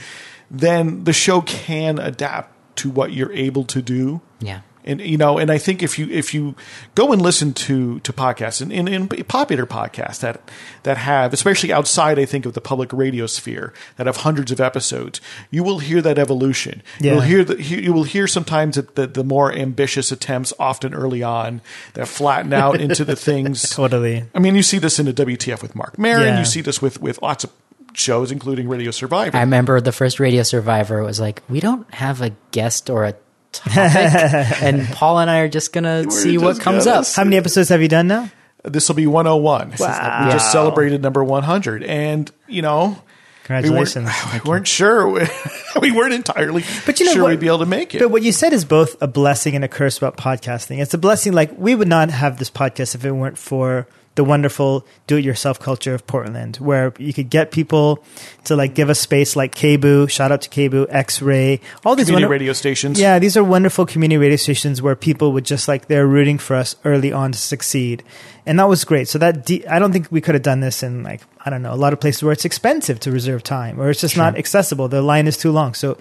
S2: then the show can adapt to what you're able to do.
S3: Yeah.
S2: And you know, and I think if you if you go and listen to to podcasts and in, in popular podcasts that that have, especially outside, I think of the public radio sphere, that have hundreds of episodes, you will hear that evolution.
S1: Yeah.
S2: You'll hear the you will hear sometimes that the, the more ambitious attempts, often early on, that flatten out into the (laughs) things.
S1: Totally.
S2: I mean, you see this in the WTF with Marc Maron.
S1: Yeah.
S2: You see this with with lots of shows, including Radio Survivor.
S3: I remember the first Radio Survivor was like, we don't have a guest or a topic, (laughs) and Paul and I are just gonna see what comes
S2: gonna
S3: up.
S1: How many episodes have you done now?
S2: this will be 101.
S1: Wow.
S2: We just celebrated number 100. And, you know,
S1: Congratulations.
S2: We weren't, (sighs) we weren't sure. (laughs) we weren't entirely
S1: But you know
S2: sure
S1: what?
S2: we'd be able to make it.
S1: But what you said is both a blessing and a curse about podcasting. It's a blessing, like we would not have this podcast if it weren't for the wonderful do-it-yourself culture of Portland, where you could get people to like give a space, like KBOO. Shout out to KBOO, X-Ray, all these
S2: Community
S1: wonder-
S2: radio stations.
S1: Yeah, these are wonderful community radio stations where people would just like they're rooting for us early on to succeed, and that was great. So that de- I don't think we could have done this in like I don't know a lot of places where it's expensive to reserve time or it's just not accessible. The line is too long. So,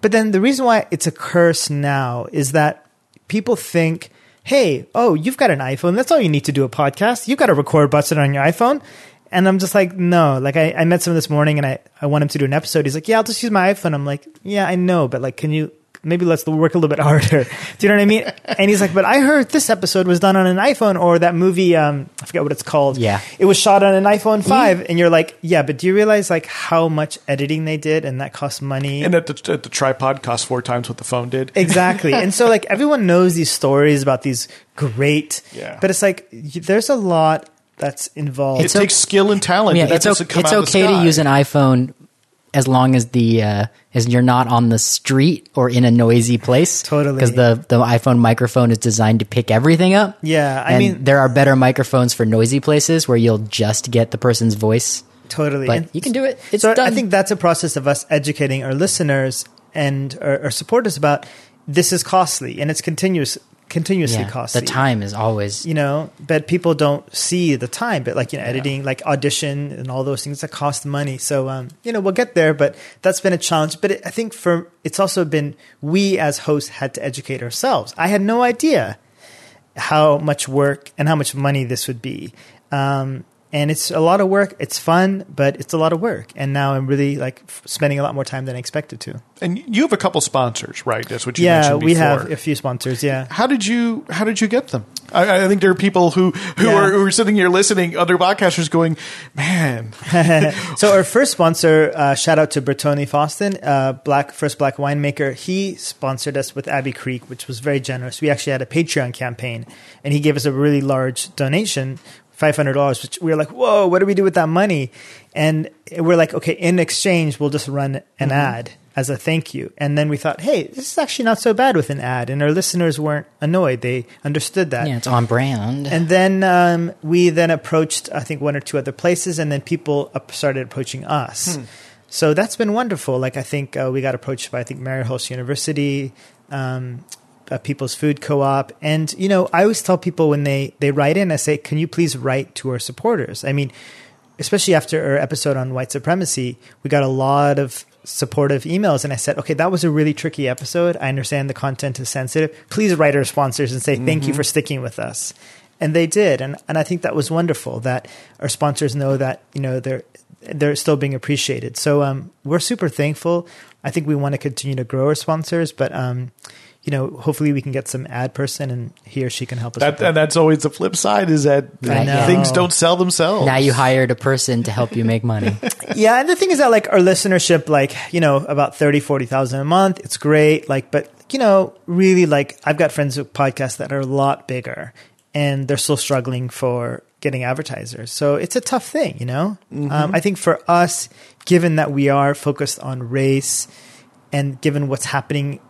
S1: but then the reason why it's a curse now is that people think, hey, oh, you've got an iPhone. That's all you need to do a podcast. You've got a record button on your iPhone. And I'm just like, no. Like I, I met someone this morning and I, I want him to do an episode. He's like, yeah, I'll just use my iPhone. I'm like, yeah, I know, but like, can you maybe let's work a little bit harder. (laughs) Do you know what I mean? And he's like, but I heard this episode was done on an iPhone or that movie, um, I forget what it's called.
S3: Yeah.
S1: It was shot on an iPhone 5. And you're like, yeah, but do you realize like how much editing they did and that costs money?
S2: And at the, at the tripod cost four times what the phone did.
S1: Exactly. (laughs) and so like everyone knows these stories about these great,
S2: Yeah.
S1: but it's like there's a lot that's involved.
S2: It
S3: It's o-
S2: takes skill and talent.
S3: yeah,
S2: and
S3: it's, o- it's
S2: out of the
S3: okay to use an iPhone as long as the uh, as you're not on the street or in a noisy place. (laughs)
S1: Totally.
S3: because the the iPhone microphone is designed to pick everything up.
S1: Yeah, I
S3: and
S1: mean-
S3: there are better microphones for noisy places where you'll just get the person's voice.
S1: totally.
S3: But
S1: And
S3: you can do it. It's
S1: so
S3: done.
S1: I think that's a process of us educating our listeners and our, our supporters about this is costly and it's continuous, continuously
S3: yeah,
S1: costly.
S3: the time is always
S1: you know, but people don't see the time. But like you know, editing, like audition, and all those things that cost money. So um, you know, we'll get there. But that's been a challenge. But it, I think for it's also been we as hosts had to educate ourselves. I had no idea how much work and how much money this would be. Um, and it's a lot of work. It's fun, but it's a lot of work. And now I'm really like f- spending a lot more time than I expected to.
S2: And you have a couple sponsors, right? That's what you
S1: yeah,
S2: mentioned
S1: Yeah,
S2: we
S1: have a few sponsors. Yeah.
S2: How did you How did you get them? I, I think there are people who who,
S1: Yeah.
S2: are, who are sitting here listening, other podcasters going, "Man, (laughs)
S1: so our first sponsor, uh, shout out to Bertony Faustin, uh, black first black winemaker. He sponsored us with Abbey Creek, which was very generous. We actually had a Patreon campaign, and he gave us a really large donation, five hundred dollars. Which we were like, whoa, what do we do with that money? And we're like, okay, in exchange, we'll just run an ad as a thank you. And then we thought, hey, this is actually not so bad with an ad, and our listeners weren't annoyed; they understood that.
S3: yeah, it's on brand.
S1: And then um, we then approached, I think, one or two other places, and then people up started approaching us. So that's been wonderful. Like I think uh, we got approached by I think Marylhurst University, um, uh, People's Food Co-op, and you know I always tell people when they they write in, I say, can you please write to our supporters? I mean, especially after our episode on white supremacy, we got a lot of supportive emails and I said, okay, that was a really tricky episode. I understand the content is sensitive. Please write our sponsors and say thank you for sticking with us. And they did. And and I think that was wonderful that our sponsors know that, you know, they're they're still being appreciated. So um, we're super thankful. I think we want to continue to grow our sponsors, but um, you know, hopefully we can get some ad person and he or she can help us. with
S2: that, and that's always the flip side is that things don't sell themselves.
S3: now you hired a person to help you make money. (laughs)
S1: yeah and the thing is that like our listenership like you know about 30 40,000 a month it's great like but you know really like I've got friends with podcasts that are a lot bigger and they're still struggling for getting advertisers so it's a tough thing you know um, I think for us given that we are focused on race and given what's happening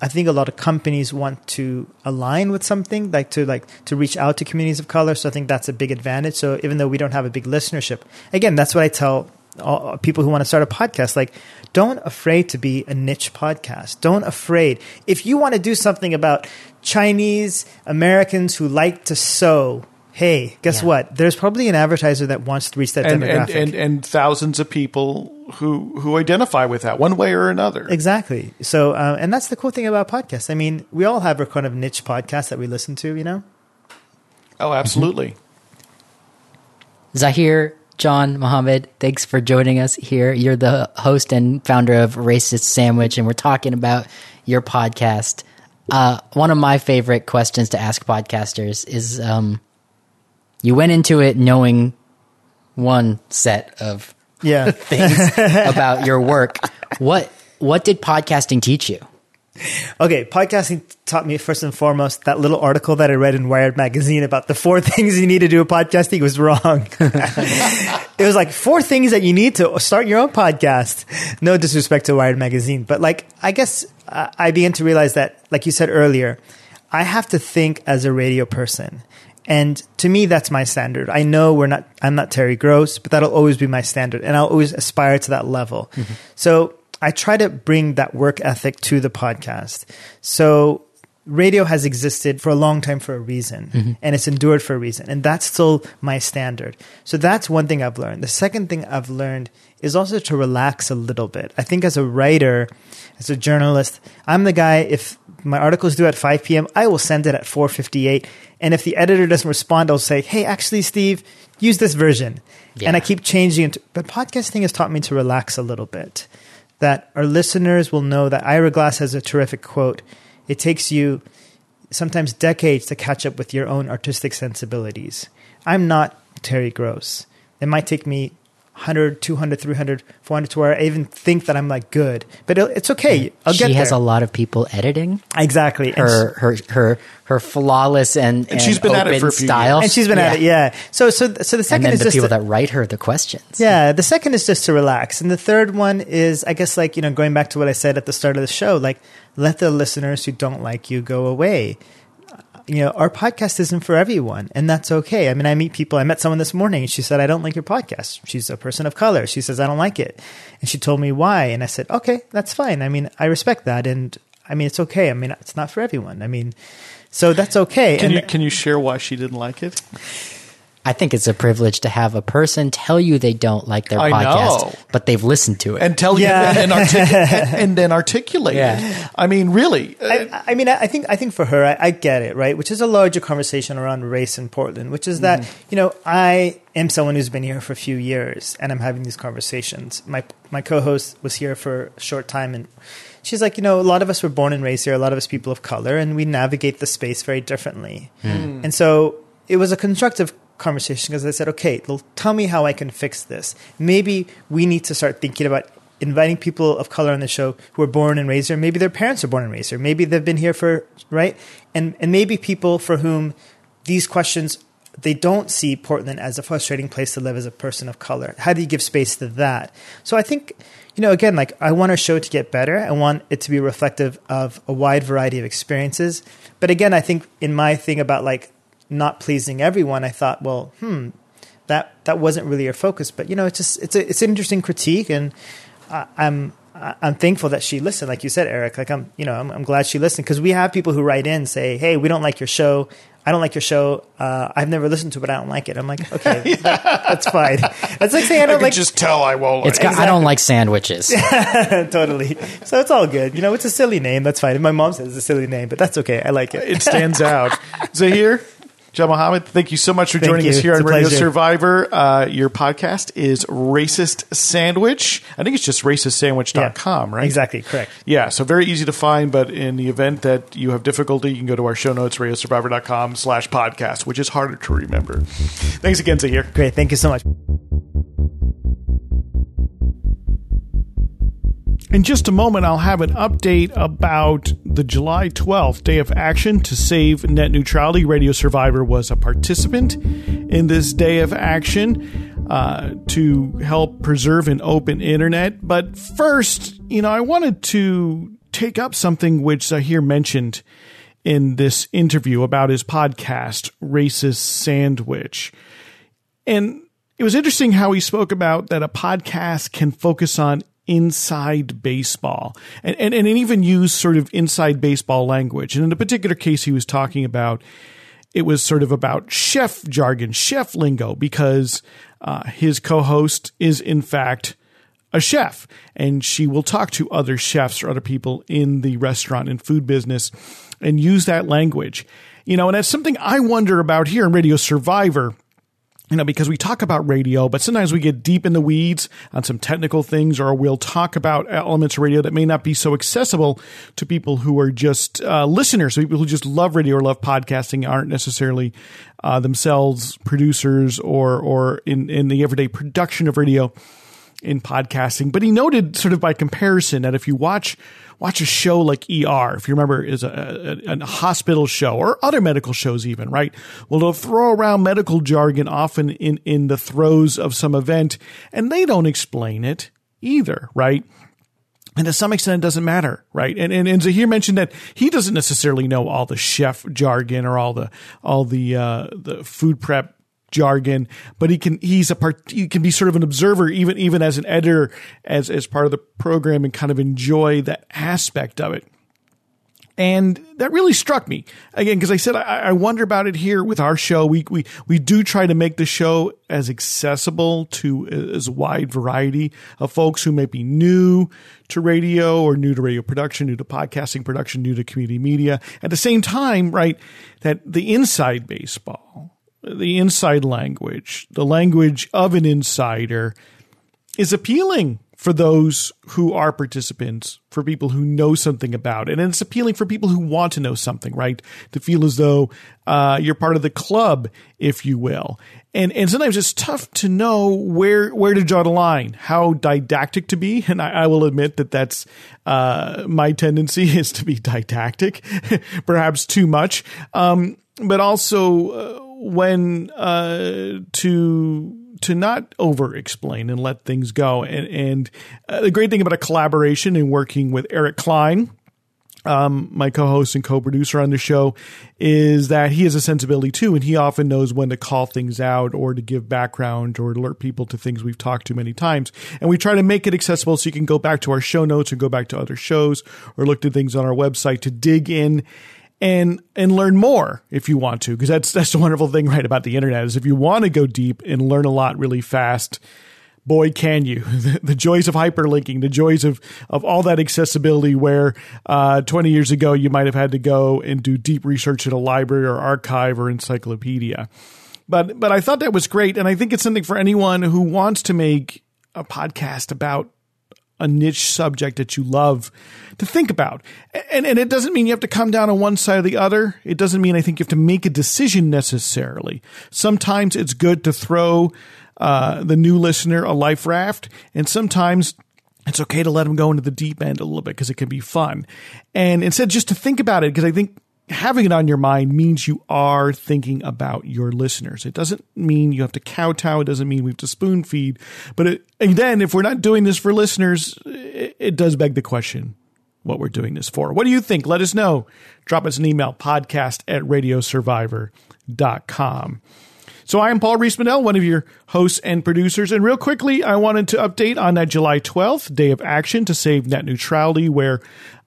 S1: I think a lot of companies want to align with something, like to like to reach out to communities of color. So I think that's a big advantage. So even though we don't have a big listenership, again, that's what I tell all, people who want to start a podcast. Like, don't afraid to be a niche podcast. Don't afraid if you want to do something about Chinese Americans who like to sew. Hey, guess
S3: Yeah.
S1: what? There's probably an advertiser that wants to reach that
S2: and,
S1: demographic.
S2: and, and and thousands of people who who identify with that one way or another.
S1: Exactly. So, uh, and that's the cool thing about podcasts. I mean, we all have our kind of niche podcasts that we listen to, you know?
S2: Oh, absolutely.
S3: Zahir, Janmohamed, thanks for joining us here. You're the host and founder of Racist Sandwich, and we're talking about your podcast. Uh, one of my favorite questions to ask podcasters is um, you went into it knowing one set of
S1: Yeah. (laughs)
S3: things about your work. What what did podcasting teach you?
S1: okay. Podcasting taught me first and foremost that little article that I read in Wired magazine about the four (laughs) things you need to do with podcasting was wrong. (laughs) it was like four things that you need to start your own podcast. No disrespect to Wired magazine, but like, I guess uh, I began to realize that, like you said earlier, I have to think as a radio person. And to me, that's my standard. I know we're not, I'm not Terry Gross, but that'll always be my standard. And I'll always aspire to that level. Mm-hmm. So I try to bring that work ethic to the podcast. So radio has existed for a long time for a reason mm-hmm. and it's endured for a reason. And that's still my standard. So that's one thing I've learned. The second thing I've learned is also to relax a little bit. I think as a writer, as a journalist, I'm the guy, if my article is due at 5 p.m., I will send it at 4.58. And if the editor doesn't respond, I'll say, hey, actually, Steve, use this version.
S3: Yeah.
S1: And I keep changing it. But podcasting has taught me to relax a little bit. that our listeners will know that Ira Glass has a terrific quote. It takes you sometimes decades to catch up with your own artistic sensibilities. I'm not Terry Gross. It might take me 100, 200, 300, 400 to where I even think that I'm like good. But it's okay. I'll
S3: she
S1: get
S3: has
S1: there.
S3: a lot of people editing
S1: exactly.
S3: Her her her her flawless and, and,
S2: she's been at it for a few
S3: style.
S1: and she's been at it, yeah. So, so, so the
S3: And
S1: second
S3: then
S1: is
S3: the
S1: just
S3: people
S1: to-
S3: that write her the questions.
S1: yeah. The second is just to relax, and the third one is, I guess, like you know, going back to what I said at the start of the show, like let the listeners who don't like you go away. You know, our podcast isn't for everyone, and that's okay. I mean, I meet people. I met someone this morning, and she said, "I don't like your podcast." She's a person of color. She says, "I don't like it," and she told me why, and I said, "Okay, that's fine. I mean, I respect that, and I mean, it's okay. I mean, it's not for everyone. I mean, so that's okay."
S2: Can
S1: and
S2: you can you share why she didn't like it?
S3: I think it's a privilege to have a person tell you they don't like their
S2: I
S3: podcast,
S2: know.
S3: but they've listened to it.
S2: And tell
S1: Yeah.
S2: you and, artic- and, (laughs) and then articulate.
S3: Yeah.
S2: it. I mean, really. uh,
S1: I, I mean, I I think I think for her, I, I get it, right? Which is a larger conversation around race in Portland, which is that you know I am someone who's been here for a few years, and I'm having these conversations. My my co-host was here for a short time, and she's like, you know, a lot of us were born and raised here, a lot of us people of color, and we navigate the space very differently. And so it was a constructive conversation because I said, okay, well, tell me how I can fix this. Maybe we need to start thinking about inviting people of color on the show who are born and raised here. Maybe their parents are born and raised here. Maybe they've been here for right, and and maybe people for whom these questions they don't see Portland as a frustrating place to live as a person of color. How do you give space to that? So I think, you know, again, like I want our show to get better. I want it to be reflective of a wide variety of experiences. But again, I think in my thing about like not pleasing everyone, I thought, well, hmm, that that wasn't really your focus. But you know, it's just it's a, it's an interesting critique, and I, I'm I- I'm thankful that she listened. Like you said, Eric, like I'm you know I'm, I'm glad she listened because we have people who write in say, hey, we don't like your show. I don't like your show. Uh, I've never listened to it, but I don't like it. I'm like, (laughs) okay, that, that's fine. That's like saying I
S2: I
S1: don't
S2: could
S1: like
S2: just tell I won't.
S3: it's
S2: like
S3: got, I don't like sandwiches. (laughs)
S1: totally. So it's all good. You know, it's a silly name. That's fine. And my mom says it's a silly name, but that's okay. I like it.
S2: it stands out. (laughs) Zahir, Janmohamed, thank you so much for
S1: Thank
S2: joining
S1: you.
S2: us here
S1: It's
S2: on Radio
S1: pleasure.
S2: Survivor. Uh, your podcast is Racist Sandwich. I think it's just racistsandwich.com, right?
S1: Exactly. Correct.
S2: Yeah, so very easy to find, but in the event that you have difficulty, you can go to our show notes, radiosurvivor.com slash podcast, which is harder to remember. Thanks again, Zahir.
S1: Great. Thank you so much.
S2: In just a moment, I'll have an update about the July 12th Day of Action to Save Net Neutrality. Radio Survivor was a participant in this Day of Action uh, to help preserve an open internet. But first, you know, I wanted to take up something which I hear mentioned in this interview about his podcast, Racist Sandwich. And it was interesting how he spoke about that a podcast can focus on inside baseball and, and, and even use sort of inside baseball language. And in a particular case he was talking about, it was sort of about chef jargon, chef lingo, because uh, his co host is in fact a chef and she will talk to other chefs or other people in the restaurant and food business and use that language. You know, and that's something I wonder about here in Radio Survivor you know, because we talk about radio, but sometimes we get deep in the weeds on some technical things, or we'll talk about elements of radio that may not be so accessible to people who are just uh, listeners, people who just love radio or love podcasting aren't necessarily uh, themselves producers or or in in the everyday production of radio in podcasting. But he noted, sort of by comparison, that if you watch watch a show like ER, if you remember, is a, a, a hospital show or other medical shows, even right? Well, they'll throw around medical jargon often in in the throes of some event, and they don't explain it either, right? And to some extent, it doesn't matter, right? And, and and Zahir mentioned that he doesn't necessarily know all the chef jargon or all the all the uh, the food prep jargon, but he can he's a part he can be sort of an observer even even as an editor as as part of the program and kind of enjoy that aspect of it. And that really struck me again because I said I, I wonder about it here with our show. We we we do try to make the show as accessible to as wide variety of folks who may be new to radio or new to radio production, new to podcasting production, new to community media. At the same time, right, that the inside baseball, the inside language, the language of an insider is appealing for those who are participants, for people who know something about it. And it's appealing for people who want to know something, right? To feel as though uh, you're part of the club, if you will. And and sometimes it's tough to know where where to draw the line, how didactic to be. And I, I will admit that that's uh, my tendency (laughs) is to be didactic, (laughs) perhaps too much. Um, but also uh, when uh, to to not over explain and let things go. And, and uh, the great thing about a collaboration and working with Eric Klein, um, my co-host and co-producer on the show, is that he has a sensibility too, and he often knows when to call things out or to give background or alert people to things we've talked to many times. And we try to make it accessible so you can go back to our show notes and go back to other shows or look at things on our website to dig in and and learn more if you want to because that's that's the wonderful thing right about the internet is if you want to go deep and learn a lot really fast boy can you. (laughs) The, the joys of hyperlinking the joys of of all that accessibility where uh, 20 years ago you might have had to go and do deep research in a library or archive or encyclopedia. But but I thought that was great and I think it's something for anyone who wants to make a podcast about a niche subject that you love to think about. And, and it doesn't mean you have to come down on one side or the other. It doesn't mean I think you have to make a decision necessarily. Sometimes it's good to throw uh, the new listener a life raft, and sometimes it's okay to let them go into the deep end a little bit because it can be fun. And instead, just to think about it, because I think having it on your mind means you are thinking about your listeners. It doesn't mean you have to kowtow. It doesn't mean we have to spoon feed. But it, again, if we're not doing this for listeners, it, it does beg the question what we're doing this for. What do you think? Let us know. Drop us an email, podcast at radiosurvivor.com. So I am Paul Riismandel, one of your hosts and producers. And real quickly, I wanted to update on that July 12th day of action to save net neutrality, where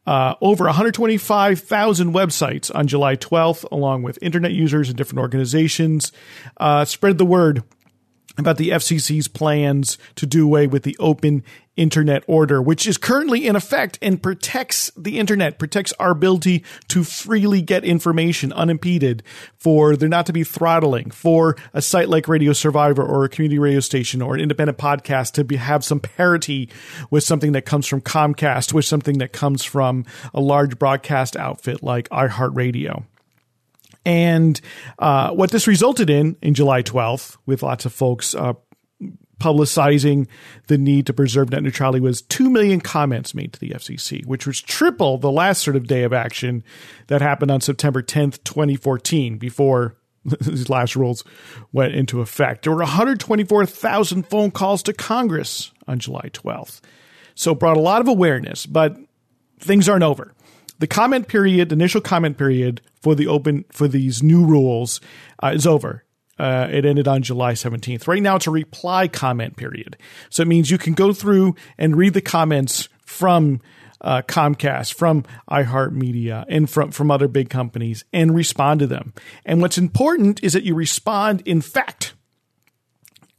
S2: uh, over 125,000 websites on July 12th, along with internet users and different organizations, uh, spread the word about the FCC's plans to do away with the open internet order, which is currently in effect and protects the internet, protects our ability to freely get information unimpeded, for there not to be throttling, for a site like Radio Survivor or a community radio station or an independent podcast to be, have some parity with something that comes from Comcast, with something that comes from a large broadcast outfit like iHeartRadio. And uh, what this resulted in in July 12th, with lots of folks uh, publicizing the need to preserve net neutrality, was 2 million comments made to the FCC, which was triple the last sort of day of action that happened on September 10th, 2014, before (laughs) these last rules went into effect. There were 124,000 phone calls to Congress on July 12th. So it brought a lot of awareness, but things aren't over the comment period, initial comment period for the open for these new rules uh, is over. Uh, it ended on July 17th. Right now, it's a reply comment period. So it means you can go through and read the comments from uh, Comcast, from iHeartMedia, and from, from other big companies and respond to them. And what's important is that you respond in fact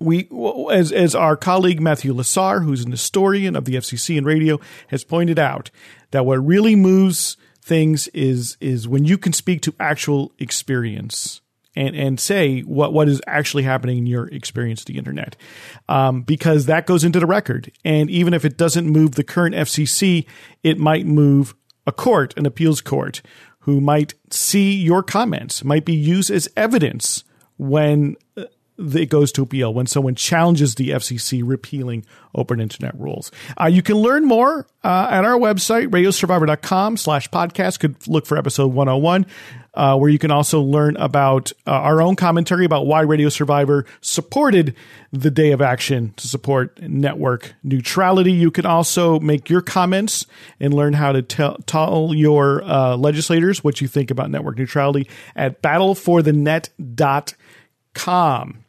S2: we as as our colleague Matthew Lasar, who's an historian of the FCC and radio, has pointed out that what really moves things is is when you can speak to actual experience and and say what what is actually happening in your experience of the internet, um, because that goes into the record. And even if it doesn't move the current FCC, it might move a court, an appeals court, who might see your comments, might be used as evidence when uh, it goes to appeal when someone challenges the FCC repealing open internet rules. Uh, you can learn more uh, at our website, radiosurvivor.com slash podcast. Could look for episode 101, uh, where you can also learn about uh, our own commentary about why Radio Survivor supported the day of action to support network neutrality. You can also make your comments and learn how to tell, tell your uh, legislators what you think about network neutrality at battleforthenet.com.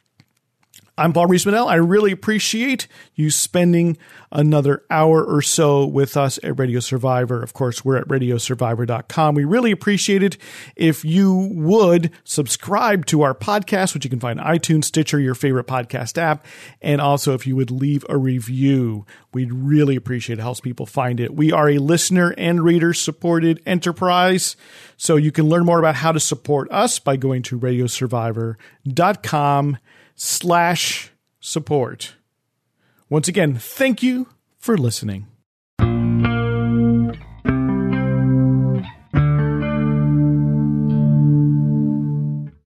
S2: I'm Paul Riismandel. I really appreciate you spending another hour or so with us at Radio Survivor. Of course, we're at radiosurvivor.com. We really appreciate it if you would subscribe to our podcast, which you can find iTunes, Stitcher, your favorite podcast app. And also if you would leave a review, we'd really appreciate it. it helps people find it. We are a listener and reader supported enterprise. So you can learn more about how to support us by going to radiosurvivor.com slash support. Once again, thank you for listening.